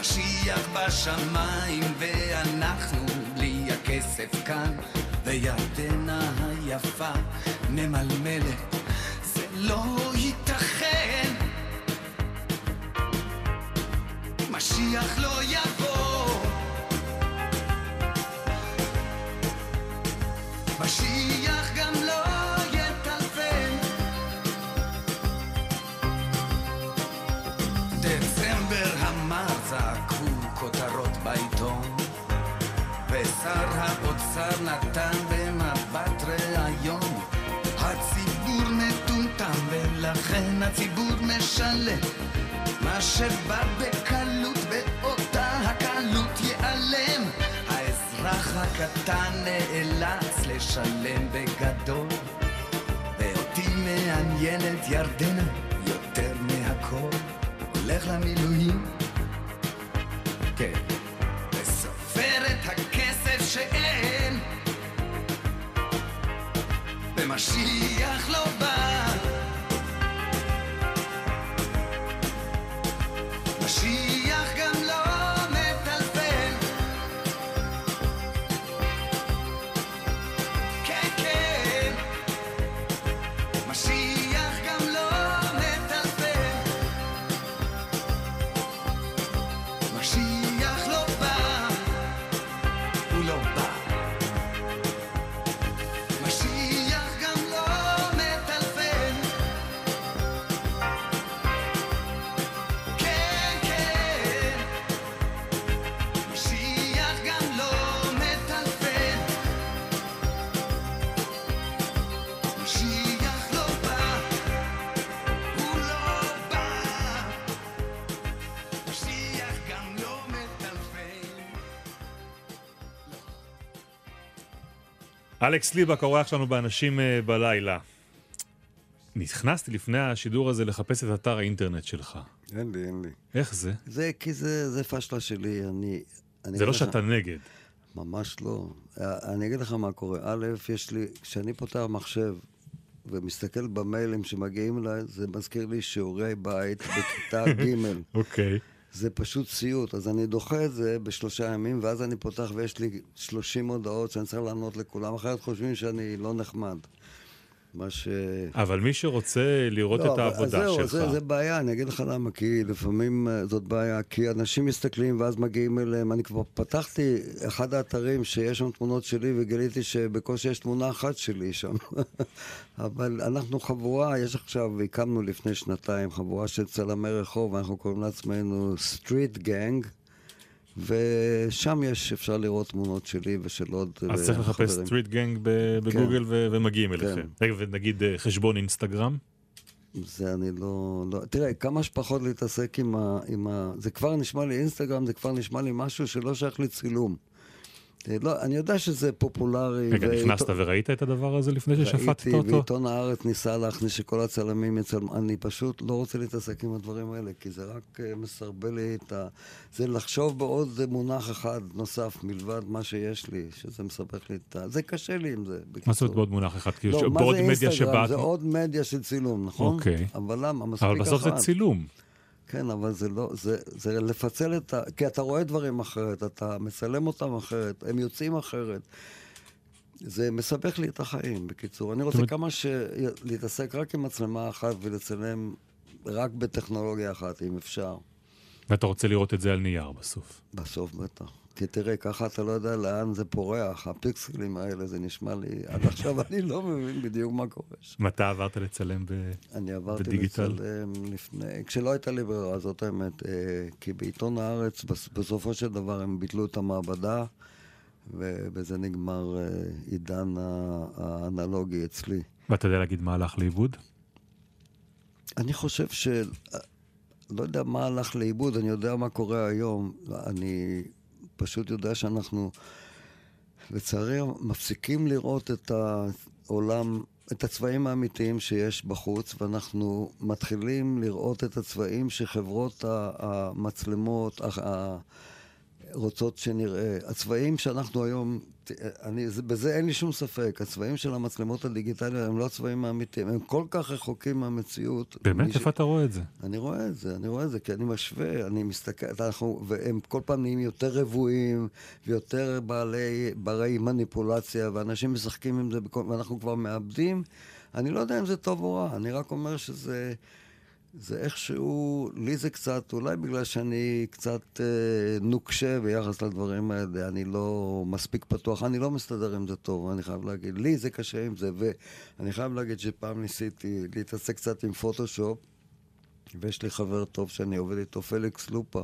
S4: משיח בשמיים ואנחנו בלי הכסף כאן. וירדנה היפה ממלמלת לא ייתכן. משיח לא יבוא. משיח גם לא יטלפן דצמבר המר זעקו כותרות בעיתון. ושר האוצר נתן במבט ראיון ולכן הציבור משלם. מה שבא בקלות באותה הקלות ייעלם. האזרח הקטן נאלץ לשלם בגדול. ואותי מעניינת ירדנה יותר מהכל. הולך למילואים. כן. וסופר את הכסף שאין. ומשיח לא בא
S2: אלכס ליבק, האורח שלנו באנשים אה, בלילה. נכנסתי לפני השידור הזה לחפש את אתר האינטרנט שלך.
S3: אין לי, אין לי.
S2: איך זה?
S3: זה כי זה, זה פשלה שלי, אני... אני
S2: זה לא
S3: אגיד לך-
S2: שאתה נגד.
S3: ממש לא. אה, אני אגיד לך מה קורה. א', יש לי, כשאני פותח מחשב ומסתכל במיילים שמגיעים אליי, זה מזכיר לי שיעורי בית בכיתה ג'.
S2: אוקיי.
S3: זה פשוט סיוט. אז אני דוחה את זה בשלושה ימים, ואז אני פותח ויש לי 30 הודעות שאני צריך לענות לכולם, אחרת חושבים שאני לא נחמד. מה ש...
S2: אבל מי שרוצה לראות
S3: לא,
S2: את העבודה
S3: זהו,
S2: שלך,
S3: זה, זה בעיה, אני אגיד לך למה, כי לפעמים אה, זאת בעיה, כי אנשים מסתכלים ואז מגיעים אליהם, אני כבר פתחתי אחד האתרים שיש שם תמונות שלי וגיליתי שבקושי יש תמונה אחת שלי שם. אבל אנחנו חבורה, יש עכשיו, הקמנו לפני שנתיים חבורה של צלמי רחוב, אנחנו קוראים לעצמנו Street Gang. ושם יש, אפשר לראות תמונות שלי ושל עוד אה,
S2: אז צריך לחפש
S3: חברים.
S2: Street Gang ב- בגוגל ו- ומגיעים אליכם.
S3: כן.
S2: רגע, ונגיד אה, חשבון אינסטגרם?
S3: זה אני לא, לא... תראה, כמה שפחות להתעסק עם ה, עם ה... זה כבר נשמע לי אינסטגרם, זה כבר נשמע לי משהו שלא שייך לצילום. אה, לא, אני יודע שזה פופולרי.
S2: רגע,
S3: ועיתון-
S2: נכנסת וראית את הדבר הזה לפני ששפטת
S3: ראיתי,
S2: אותו?
S3: ועיתון הארץ ניסה להכניס שכל הצלמים יצלמו. אני פשוט לא רוצה להתעסק עם הדברים האלה, כי זה רק אה, מסרבל לי את ה... זה לחשוב בעוד מונח אחד נוסף מלבד מה שיש לי, שזה מסבך לי את ה... זה קשה לי עם זה,
S2: מה זאת
S3: בקיצור.
S2: אומרת בעוד מונח אחד?
S3: לא, מה זה אינסטגרם?
S2: שבה...
S3: זה עוד מדיה של צילום, נכון?
S2: אוקיי.
S3: אבל למה? מספיק
S2: אבל בסוף זה
S3: אחת.
S2: צילום.
S3: כן, אבל זה לא, זה, זה לפצל את ה... כי אתה רואה דברים אחרת, אתה מצלם אותם אחרת, הם יוצאים אחרת. זה מסבך לי את החיים, בקיצור. אני רוצה כמה ש... להתעסק רק עם מצלמה אחת ולצלם רק בטכנולוגיה אחת, אם אפשר.
S2: ואתה רוצה לראות את זה על נייר בסוף.
S3: בסוף בטח. כי תראה, ככה אתה לא יודע לאן זה פורח, הפיקסלים האלה, זה נשמע לי... עד עכשיו אני לא מבין בדיוק מה קורה שם.
S2: מתי עברת לצלם ב...
S3: אני עברתי
S2: בדיגיטל?
S3: לצלם לפני, כשלא הייתה לי ברירה, זאת האמת, אה, כי בעיתון הארץ, בס- בסופו של דבר הם ביטלו את המעבדה, ובזה נגמר אה, עידן האנלוגי אצלי.
S2: ואתה יודע להגיד מה הלך לאיבוד?
S3: אני חושב ש... לא יודע מה הלך לאיבוד, אני יודע מה קורה היום. אני פשוט יודע שאנחנו, לצערי, מפסיקים לראות את העולם, את הצבעים האמיתיים שיש בחוץ, ואנחנו מתחילים לראות את הצבעים שחברות המצלמות רוצות שנראה. הצבעים שאנחנו היום, אני, זה- בזה אין לי שום ספק, הצבעים של המצלמות הדיגיטליות הם לא הצבעים האמיתיים, הם כל כך רחוקים מהמציאות.
S2: באמת?
S3: מי ש-
S2: איפה אתה רואה את זה?
S3: אני רואה את זה, אני רואה את זה, כי אני משווה, אני מסתכל, אנחנו, והם כל פעם נהיים יותר רבועים, ויותר בעלי, ברי מניפולציה, ואנשים משחקים עם זה, בכל, ואנחנו כבר מאבדים. אני לא יודע אם זה טוב או רע, אני רק אומר שזה... זה איכשהו, לי זה קצת, אולי בגלל שאני קצת אה, נוקשה ביחס לדברים האלה, אני לא מספיק פתוח, אני לא מסתדר עם זה טוב, אני חייב להגיד. לי זה קשה עם זה, ואני חייב להגיד שפעם ניסיתי להתעסק קצת עם פוטושופ, ויש לי חבר טוב שאני עובד איתו, פליקס לופה.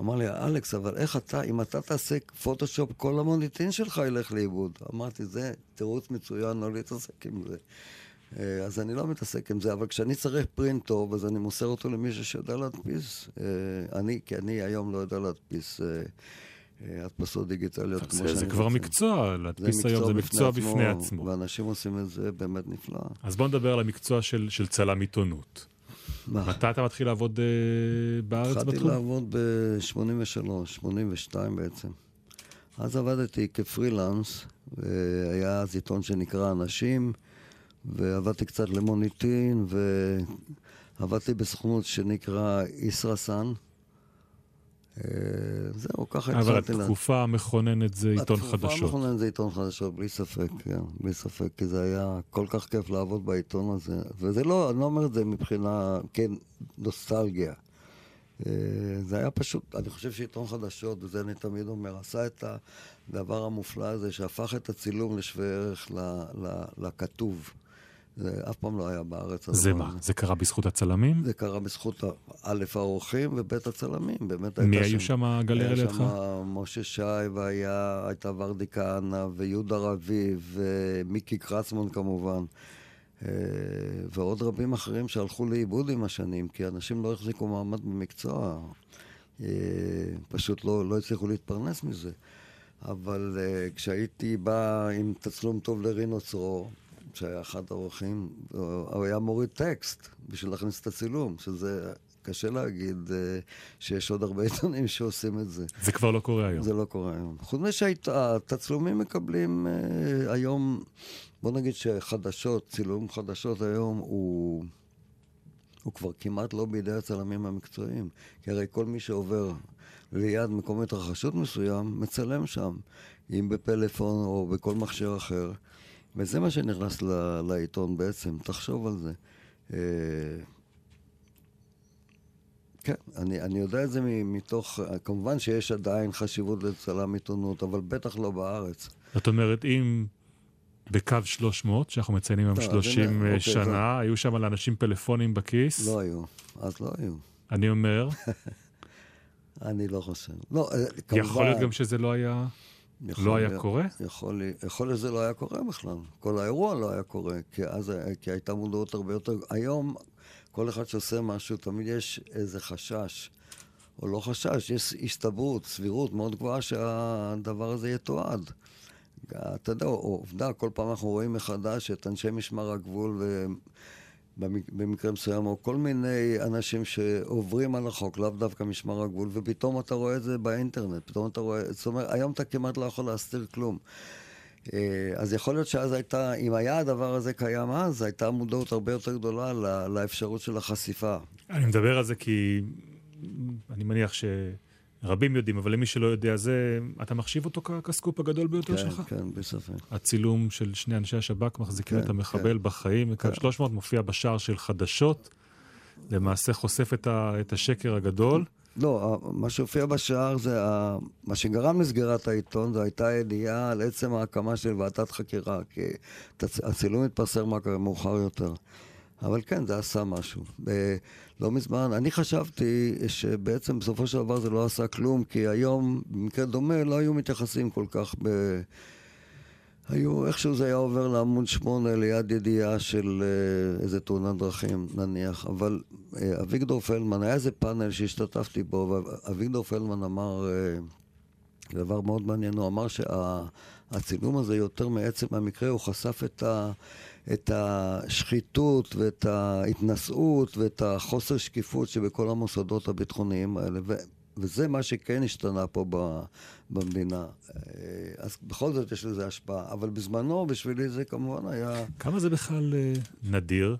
S3: אמר לי, אלכס, אבל איך אתה, אם אתה תעשה פוטושופ, כל המוניטין שלך ילך לאיבוד. אמרתי, זה תירוץ מצוין לא להתעסק עם זה. אה, אז אני לא מתעסק עם זה, אבל כשאני צריך פרינט טוב, אז אני מוסר אותו למישהו שיודע להדפיס. אה, אני, כי אני היום לא יודע להדפיס אה, הדפסות דיגיטליות כמו שאני
S2: זה, זה כבר
S3: רוצה.
S2: מקצוע, להדפיס היום זה מקצוע בפני עצמו.
S3: ואנשים עושים את זה באמת נפלא.
S2: אז בוא נדבר על המקצוע של, צלם עיתונות.
S3: מה?
S2: מתי אתה מתחיל לעבוד בארץ
S3: התחלתי
S2: בתחום?
S3: לעבוד ב-83, 82 בעצם. אז עבדתי כפרילנס, והיה אז עיתון שנקרא אנשים, ועבדתי קצת למוניטין, ועבדתי בסוכנות שנקרא ישראסן. אה, זהו, ככה
S2: אבל
S3: התחלתי. לה-
S2: התקופה המכוננת זה עיתון
S3: התקופה
S2: חדשות.
S3: המכוננת זה עיתון חדשות, בלי ספק, כן, בלי ספק, כי זה היה כל כך כיף לעבוד בעיתון הזה. וזה לא, אני לא אומר את זה מבחינה, כן, נוסטלגיה. אה, זה היה פשוט, אני חושב שעיתון חדשות, וזה אני תמיד אומר, עשה את הדבר המופלא הזה, שהפך את הצילום לשווה ערך ל- ל- לכתוב. זה אף פעם לא היה בארץ.
S2: זה מה? זה קרה בזכות הצלמים?
S3: זה קרה בזכות א', האורחים וב', הצלמים. באמת הייתה
S2: מי היו שם הגלריה
S3: היה
S2: לידך?
S3: שם משה שי, והייתה ורדי כהנא, ויהודה רביב, ומיקי קרצמן כמובן, אה, ועוד רבים אחרים שהלכו לאיבוד עם השנים, כי אנשים לא החזיקו מעמד במקצוע, אה, פשוט לא, לא הצליחו להתפרנס מזה. אבל כשהייתי בא עם תצלום טוב לרינו צרור, שהיה אחד האורחים, הוא היה מוריד טקסט בשביל להכניס את הצילום, שזה קשה להגיד uh, שיש עוד הרבה עיתונים שעושים את זה.
S2: זה כבר לא קורה היום.
S3: זה לא קורה היום. חוץ מזה שהתצלומים מקבלים uh, היום, בוא נגיד שחדשות, צילום חדשות היום הוא... הוא כבר כמעט לא בידי הצלמים המקצועיים. כי הרי כל מי שעובר ליד מקום התרחשות מסוים, מצלם שם, אם בפלאפון או בכל מכשיר אחר. וזה מה שנכנס ל- לעיתון בעצם, תחשוב על זה. אה, כן, אני, אני יודע את זה מתוך, כמובן שיש עדיין חשיבות לצלם עיתונות, אבל בטח לא בארץ.
S2: זאת אומרת, אם בקו 300, שאנחנו מציינים היום
S3: לא, אז
S2: 30
S3: הנה, אוקיי,
S2: שנה,
S3: זה-
S2: היו שם לאנשים פלאפונים בכיס.
S3: לא היו, אז לא היו.
S2: אני אומר,
S3: אני לא חושב. לא, אה, כמובן...
S2: יכול להיות גם שזה לא היה...
S3: יכול
S2: לא היה קורה?
S3: יכול, יכול שזה לא היה קורה בכלל. כל האירוע לא היה קורה, כי אז כי הייתה מודעות הרבה יותר... היום, כל אחד שעושה משהו, תמיד יש איזה חשש, או לא חשש, יש הסתברות, סבירות מאוד גבוהה שהדבר הזה יתועד. אתה יודע, עובדה, כל פעם אנחנו רואים מחדש את אנשי משמר הגבול, ובמקרה מסוים, או כל מיני אנשים שעוברים על החוק, לאו דווקא משמר הגבול, ופתאום אתה רואה את זה באינטרנט, פתאום אתה רואה, זאת אומרת, היום אתה כמעט לא יכול להסתיר כלום. אה, אז יכול להיות שאז הייתה, אם היה הדבר הזה קיים אז, הייתה מודעות הרבה יותר גדולה לאפשרות של החשיפה.
S2: אני מדבר על זה כי אני מניח שרבים יודעים, אבל למי שלא יודע, זה, אתה מחשיב אותו כסקופ הגדול ביותר
S3: כן,
S2: שלך?
S3: כן, בלי ספק.
S2: הצילום של שני אנשי השב"כ מחזיקים
S3: כן,
S2: את המחבל בחיים, בקו
S3: כן.
S2: 300 מופיע בשער של חדשות, למעשה חושף את, ה, את השקר הגדול.
S3: לא, מה שהופיע בשער זה, ה- מה שגרם לסגירת העיתון, זו הייתה ידיעה על עצם ההקמה של ועדת חקירה, כי הצילום התפרסם מאוחר יותר. אבל כן, זה עשה משהו. לא מזמן, אני חשבתי שבעצם בסופו של דבר זה לא עשה כלום, כי היום, במקרה דומה, לא היו מתייחסים כל כך ב... היו, איכשהו זה היה עובר לעמוד שמונה ליד ידיעה של אה, איזה תאונת דרכים, נניח. אבל אה, אביגדור פלדמן, היה איזה פאנל שהשתתפתי בו, ואביגדור פלדמן אמר אה, דבר מאוד מעניין, הוא אמר שהצילום הזה יותר מעצם המקרה, הוא חשף את, ה, את השחיתות ואת ההתנשאות ואת החוסר שקיפות שבכל המוסדות הביטחוניים האלה. ו, וזה מה שכן השתנה פה ב, במדינה. אה, אז בכל זאת יש לזה השפעה. אבל בזמנו, בשבילי זה כמובן היה...
S2: כמה זה בכלל אה, נדיר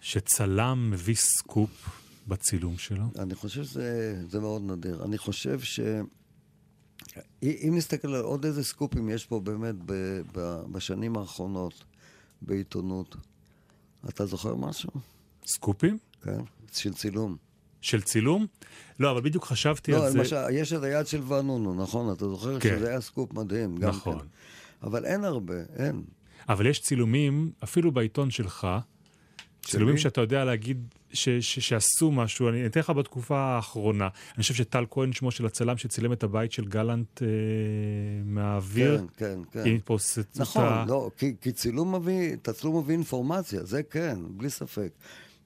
S2: שצלם מביא סקופ בצילום שלו?
S3: אני חושב שזה זה מאוד נדיר. אני חושב ש... אם נסתכל על עוד איזה סקופים יש פה באמת ב, ב, בשנים האחרונות בעיתונות, אתה זוכר משהו?
S2: סקופים?
S3: כן? של צילום.
S2: של צילום? לא, אבל בדיוק חשבתי
S3: לא,
S2: על זה.
S3: למשל, יש את היד של ואנונו, נכון? אתה זוכר
S2: כן.
S3: שזה היה סקופ מדהים. גם
S2: נכון.
S3: כן. אבל אין הרבה, אין.
S2: אבל יש צילומים, אפילו בעיתון שלך, צילומים? שאתה יודע להגיד ש, ש, שעשו משהו. אני אתן לך בתקופה האחרונה. אני חושב שטל כהן, שמו של הצלם שצילם את הבית של גלנט אה, מהאוויר,
S3: כן, כן, כן.
S2: עם התפוצצות
S3: נכון,
S2: ה-
S3: לא, כי, כי צילום מביא, תצלום מביא אינפורמציה, זה כן, בלי ספק.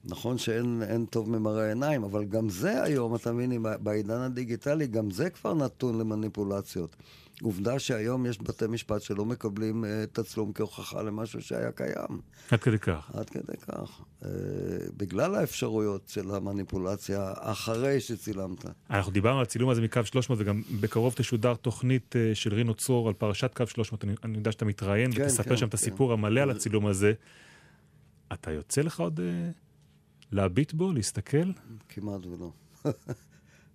S3: נכון שאין אין טוב ממראה עיניים, אבל גם זה היום, אתה מבין, בעידן הדיגיטלי, גם זה כבר נתון למניפולציות. עובדה שהיום יש בתי משפט שלא מקבלים uh, תצלום כהוכחה למשהו שהיה קיים.
S2: עד כדי כך.
S3: עד כדי כך. Uh, בגלל האפשרויות של המניפולציה אחרי שצילמת.
S2: אנחנו דיברנו על הצילום הזה מקו 300, וגם בקרוב תשודר תוכנית אה, של רינו צרור על פרשת קו 300. אני, אני יודע שאתה מתראיין
S3: כן,
S2: ותספר
S3: כן,
S2: שם את
S3: כן.
S2: הסיפור המלא על הצילום הזה. אתה יוצא לך עוד אה, להביט בו, להסתכל?
S3: כמעט ולא.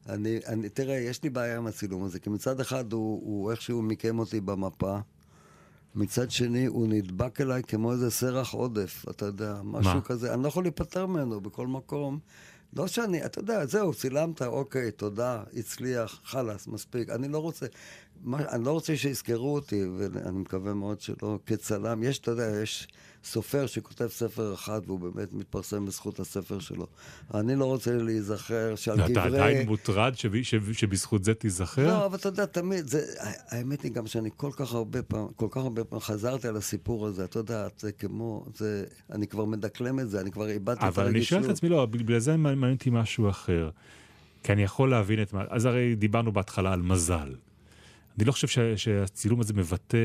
S3: אני, אני, תראה, יש לי בעיה עם הצילום הזה, כי מצד אחד הוא, הוא איכשהו מיקם אותי במפה, מצד שני הוא נדבק אליי כמו איזה סרח עודף, אתה יודע, משהו
S2: מה?
S3: כזה, אני לא יכול להיפטר ממנו בכל מקום. לא שאני, אתה יודע, זהו, צילמת, אוקיי, תודה, הצליח, חלאס, מספיק. אני לא רוצה, מה, אני לא רוצה שיזכרו אותי, ואני מקווה מאוד שלא, כצלם. יש, אתה יודע, יש סופר שכותב ספר אחד והוא באמת מתפרסם בזכות הספר שלו. אני לא רוצה להיזכר שעל
S2: אתה
S3: קברי...
S2: עדיין מוטרד שב, שב, שבזכות זה תיזכר?
S3: לא, אבל אתה יודע, תמיד, זה, האמת היא גם שאני כל כך הרבה פעם, כל כך הרבה פעם חזרתי על הסיפור הזה, אתה יודע, זה כמו, זה, אני כבר מדקלם את זה, אני כבר איבדתי את
S2: אבל אני שואל את עצמי, לא, בגלל זה מעניין אותי משהו אחר. כי אני יכול להבין את מה... אז הרי דיברנו בהתחלה על מזל. אני לא חושב ש, שהצילום הזה מבטא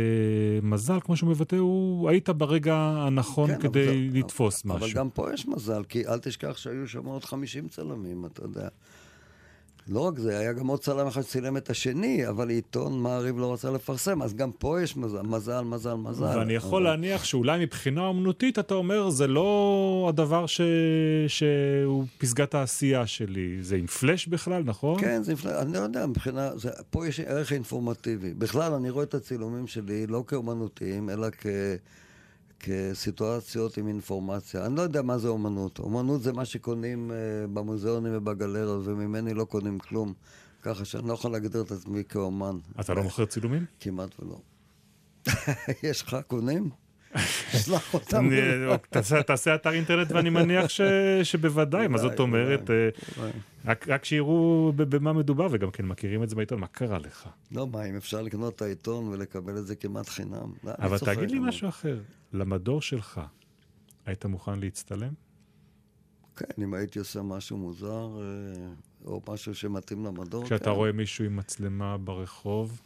S2: מזל, כמו שהוא מבטא, הוא היית ברגע הנכון
S3: כן,
S2: כדי
S3: אבל
S2: לתפוס משהו.
S3: אבל גם פה יש מזל, כי אל תשכח שהיו שם עוד 50 צלמים, אתה יודע. לא רק זה, היה גם עוד צלם אחד שצילם את השני, אבל עיתון מעריב לא רצה לפרסם, אז גם פה יש מזל, מזל, מזל, מזל.
S2: ואני יכול
S3: אבל-
S2: להניח שאולי מבחינה אומנותית, אתה אומר, זה לא הדבר ש... שהוא פסגת העשייה שלי. זה עם פלאש בכלל, נכון?
S3: כן, זה נפלא, אני לא יודע, מבחינה, זה, פה יש ערך אינפורמטיבי. בכלל, אני רואה את הצילומים שלי לא כאומנותיים, אלא כ, כסיטואציות עם אינפורמציה. אני לא יודע מה זה אומנות. אומנות זה מה שקונים uh, במוזיאונים ובגלריות, וממני לא קונים כלום. ככה שאני לא יכול להגדיר את עצמי כאומן.
S2: אתה לא מוכר צילומים?
S3: כמעט ולא. יש לך קונים? שלח אותם.
S2: תעשה- אתר אינטרנט ואני מניח שבוודאי, מה זאת אומרת? אה. רק שיראו במה מדובר וגם כן מכירים את זה בעיתון, מה קרה לך?
S3: לא, מה, אם אפשר לקנות את העיתון ולקבל את זה כמעט חינם? לא,
S2: אבל תגיד לי משהו אחר, למדור שלך, היית מוכן להצטלם?
S3: כן, אם הייתי עושה משהו מוזר, אה, או משהו שמתאים למדור,
S2: כשאתה
S3: כן.
S2: רואה מישהו עם מצלמה ברחוב,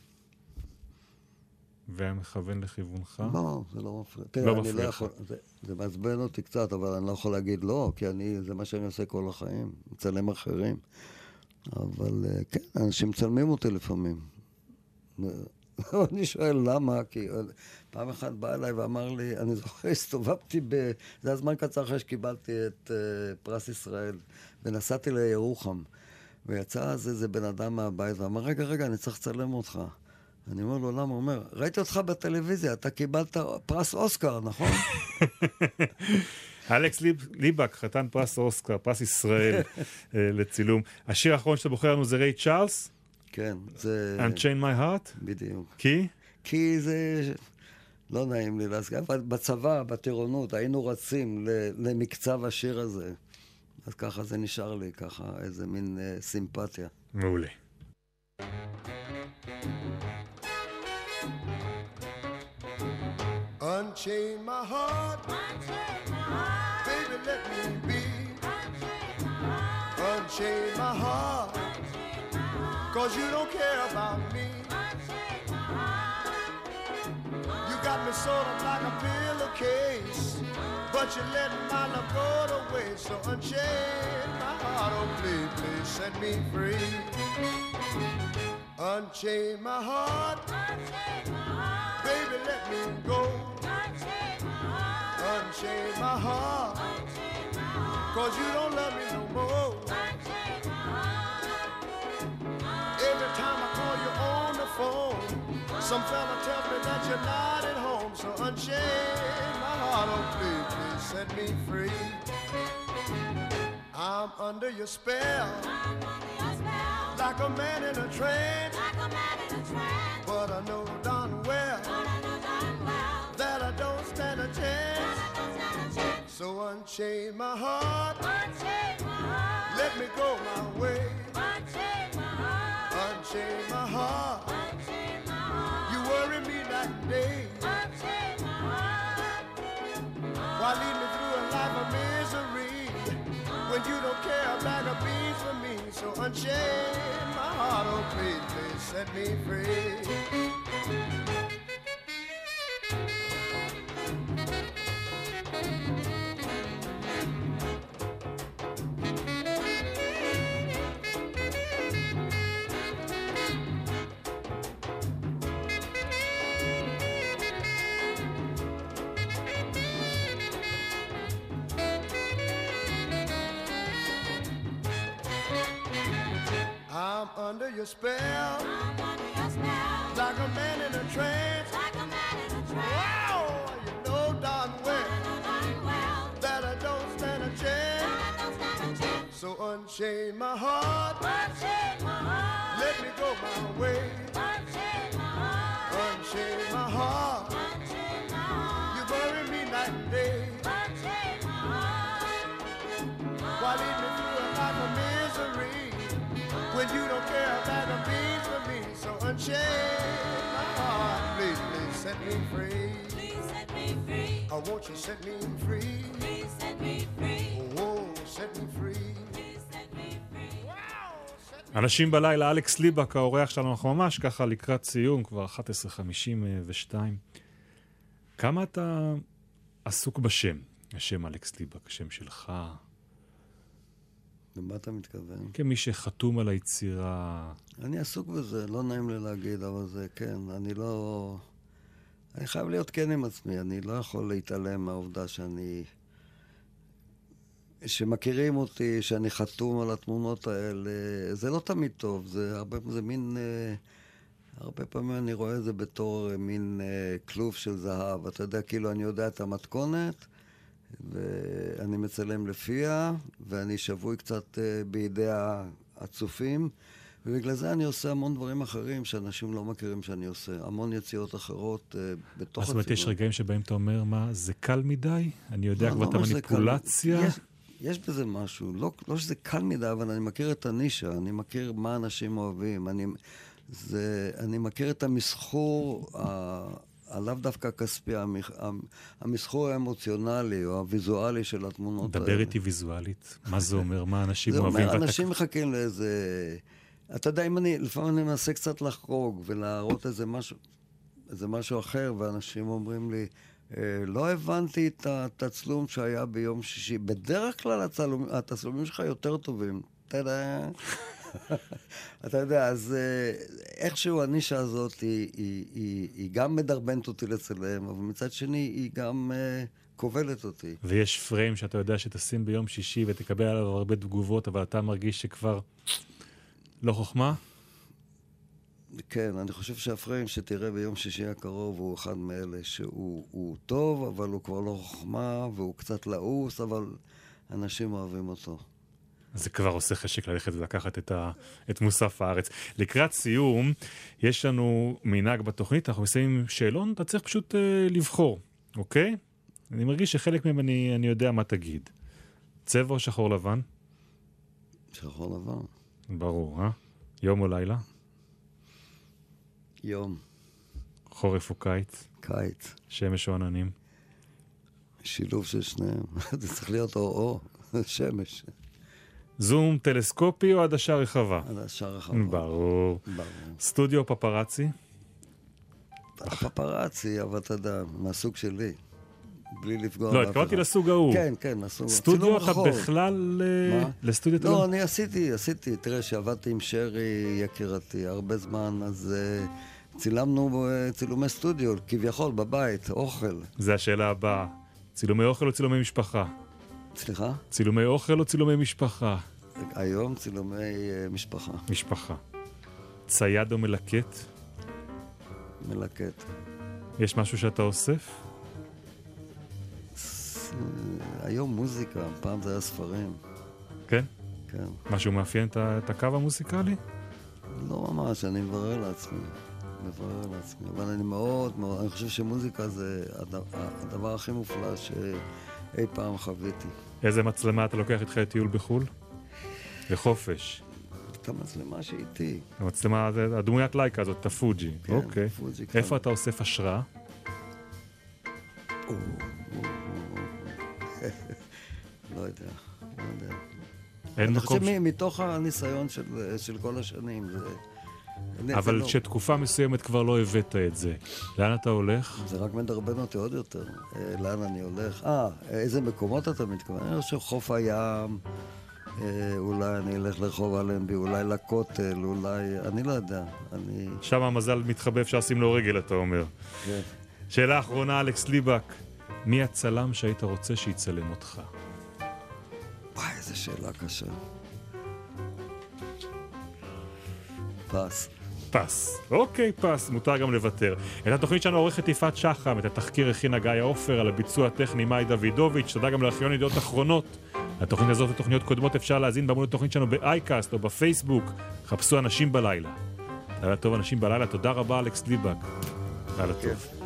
S2: והיה מכוון לכיוונך?
S3: לא, זה לא מפריע.
S2: לא
S3: תראה, אני
S2: מפריע
S3: לא. יכול... זה- זה מעצבן אותי קצת, אבל אני לא יכול להגיד לא, כי אני, זה מה שאני עושה כל החיים, מצלם אחרים. אבל אה, כן, אנשים מצלמים אותי לפעמים. אני שואל למה, כי פעם אחת בא אליי ואמר לי, אני זוכר, הסתובבתי ב... זה הזמן קצר אחרי שקיבלתי את uh, פרס ישראל, ונסעתי לירוחם, ויצא אז איזה בן אדם מהבית ואמר, רגע, רגע, אני צריך לצלם אותך. אני אומר לו, למה? הוא אומר, ראיתי אותך בטלוויזיה, אתה קיבלת פרס אוסקר, נכון?
S2: אלכס ליב- ליבק, חתן פרס אוסקר, פרס ישראל אה, לצילום. השיר האחרון שאתה בוחר לנו זה ריי צ'ארלס,
S3: כן, זה...
S2: Unchain My Heart,
S3: בדיוק.
S2: כי?
S3: כי זה... לא נעים לי להסכים, אבל בצבא, בטירונות, היינו רצים למקצב השיר הזה. אז ככה זה נשאר לי, ככה איזה מין אה, סימפתיה.
S2: מעולה.
S5: Unchain my heart, baby, let me be. Unchain my heart, cause you don't care about me. You got me sort of like a pillowcase, but you let my love go to waste. So unchain my heart, oh please, please set me free. Unchain my heart, baby, let me go. Unchain my heart, cause you don't love me no more. Every time I call you on the phone, some fella tells me that you're not at home. So unchain my heart, oh please, please set me free. I'm under your spell, like a man in a trance. But I know darn well. That I don't stand a chance. So unchain my heart, let me go my way. Unchain my heart, you unchain my heart, oh please, please set me free. I'm under your spell, like a man in a trance. Wow, you know darn well that I don't stand a chance. So unchain my heart, let me go my way. Unchain my heart, you bury me night and day. Unchain my heart, please, please set me free. Oh, won't you set me free? Oh, set me free. Wow, set
S2: אנשים בלילה, אלכס ליבק, האורח שלנו, אנחנו ממש ככה לקראת סיום, כבר 11:52. כמה אתה עסוק בשם, השם אלכס ליבק, השם שלך,
S3: למה אתה מתכוון?
S2: כמי שחתום על היצירה,
S3: אני עסוק בזה, לא נעים לי להגיד, אבל זה כן, אני לא... אני חייב להיות כן עם עצמי, אני לא יכול להתעלם מהעובדה שאני... שמכירים אותי, שאני חתום על התמונות האלה, זה לא תמיד טוב, זה הרבה, זה מין... אה, הרבה פעמים אני רואה את זה בתור אה, מין אה, כלוב של זהב. אתה יודע, כאילו אני יודע את המתכונת, ואני מצלם לפיה, ואני שבוי קצת אה, בידי הצופים, ובגלל זה אני עושה המון דברים אחרים שאנשים לא מכירים שאני עושה. המון יציאות אחרות אה, בתוך
S2: זאת אומרת, יש. רגעים שבהם אתה אומר, מה, זה קל מדי? אני יודע
S3: לא,
S2: כבר
S3: לא
S2: את
S3: שזה קל.
S2: המניפולציה?
S3: יש בזה משהו. לא, לא שזה קל מדי, אבל אני מכיר את הנישה, אני מכיר מה אנשים אוהבים. אני, זה, אני מכיר את המסחור, ה, הלאו דווקא המ- המסחור האמוציונלי או הוויזואלי של התמונות האלה.
S2: דבר איתי ויזואלית. מה זה אומר? מה אנשים
S3: זה
S2: אוהבים?
S3: אומר,
S2: ואתה-
S3: אנשים מחכים לאיזה... אתה יודע, אם אני, לפעמים אני מנסה קצת לחרוג ולהראות איזה משהו, איזה משהו אחר, ואנשים אומרים לי, "אה, לא הבנתי את התצלום שהיה ביום שישי. בדרך כלל התצלומים שלך יותר טובים. אתה יודע... אתה יודע, אז אה, איכשהו הנישה הזאת היא, היא, היא, היא גם מדרבנת אותי לצלם, אבל מצד שני היא גם אה, כובלת אותי.
S2: ויש פריים שאתה יודע שתשים ביום שישי ותקבל עליו הרבה תגובות, אבל אתה מרגיש שכבר לא חוכמה?
S3: כן, אני חושב שהפריים שתראה ביום שישי הקרוב הוא אחד מאלה שהוא הוא טוב, אבל הוא כבר לא חוכמה, והוא קצת לעוס, אבל אנשים אוהבים אותו.
S2: זה כבר עושה חשק ללכת ולקחת את, ה, את מוסף הארץ. לקראת סיום, יש לנו מנהג בתוכנית, אנחנו מסיימים שאלון, אתה צריך פשוט אה, לבחור, אוקיי? אני מרגיש שחלק מהם אני, אני יודע מה תגיד. צבע או שחור לבן?
S3: שחור לבן.
S2: ברור, אה? יום או לילה?
S3: יום,
S2: חורף או קיץ?
S3: קיץ,
S2: שמש או עננים?
S3: שילוב של שניהם. זה צריך להיות או-או, שמש.
S2: זום טלסקופי או עדשה רחבה?
S3: השער החמור.
S2: ברור.
S3: ברור.
S2: סטודיו פפרצי?
S3: הפפרצי, אבל אתה יודע, מהסוג שלי. בלי לפגוע
S2: לא,
S3: באף
S2: התכוונתי
S3: אחד.
S2: לסוג ההוא.
S3: כן, כן, מהסוג...
S2: סטודיו אתה. בכלל... אה,
S3: מה?
S2: לסטודיו אתה
S3: לא,
S2: לא...
S3: אני עשיתי, עשיתי. תראה, שעבדתי עם שרי יקירתי הרבה זמן, אז uh, צילמנו צילומי סטודיו, כביכול, בבית, אוכל.
S2: זה השאלה הבאה. צילומי אוכל או צילומי משפחה?
S3: סליחה?
S2: צילומי אוכל או צילומי משפחה?
S3: היום צילומי uh, משפחה,
S2: משפחה. צייד או מלקט?
S3: מלקט.
S2: יש משהו שאתה אוסף?
S3: ס- היום מוזיקה, פעם זה היה ספרים,
S2: כן?
S3: כן.
S2: משהו מאפיין את הקו המוסיקלי?
S3: לא ממש, אני מברר לעצמי. מברר לעצמי. אבל אני מאוד מאוד, אני חושב שמוזיקה זה הד- הדבר הכי מופלא שאי פעם חוויתי.
S2: איזה מצלמה אתה לוקח איתך לטיול בחו"ל? לחופש.
S3: את המצלמה שאיתי.
S2: המצלמה, זה הדמוית לייקה הזאת, את הפוג'י.
S3: כן,
S2: אוקיי.
S3: פוג'י
S2: איפה. אתה אוסף השראה?
S3: או, או, או. לא יודע, לא יודע.
S2: אין
S3: אני
S2: מקום...
S3: חושב
S2: ש-
S3: מתוך הניסיון של, של כל השנים, זה...
S2: אבל
S3: לא-
S2: שתקופה מסוימת כבר לא הבאת את זה. לאן אתה הולך?
S3: זה רק מדרבן אותי עוד יותר. אה, לאן אני הולך? אה, איזה מקומות אתה מתכוון? אני חושב חוף הים, אה, אולי אני אלך לרחוב אלנבי, אולי לכותל, אולי... אני לא יודע. אני...
S2: שם המזל מתחבא, אפשר לשים לו רגל, אתה אומר.
S3: כן.
S2: שאלה אחרונה, אלכס ליבק. מי הצלם שהיית רוצה שיצלם אותך?
S3: וואי, איזה שאלה קשה. פס.
S2: פס. אוקיי, פס, מותר גם לוותר. את התוכנית שלנו עורכת יפעת שחם, את התחקיר הכינה גיא עופר, על הביצוע הטכני מאי דוידוביץ', תודה גם לארכיון ידיעות אחרונות. התוכנית הזאת ותוכניות קודמות אפשר להזין בעמוד התוכנית שלנו באייקאסט או בפייסבוק. חפשו אנשים בלילה. לילה טוב אנשים בלילה, תודה רבה אלכס ליבק. לילה טוב.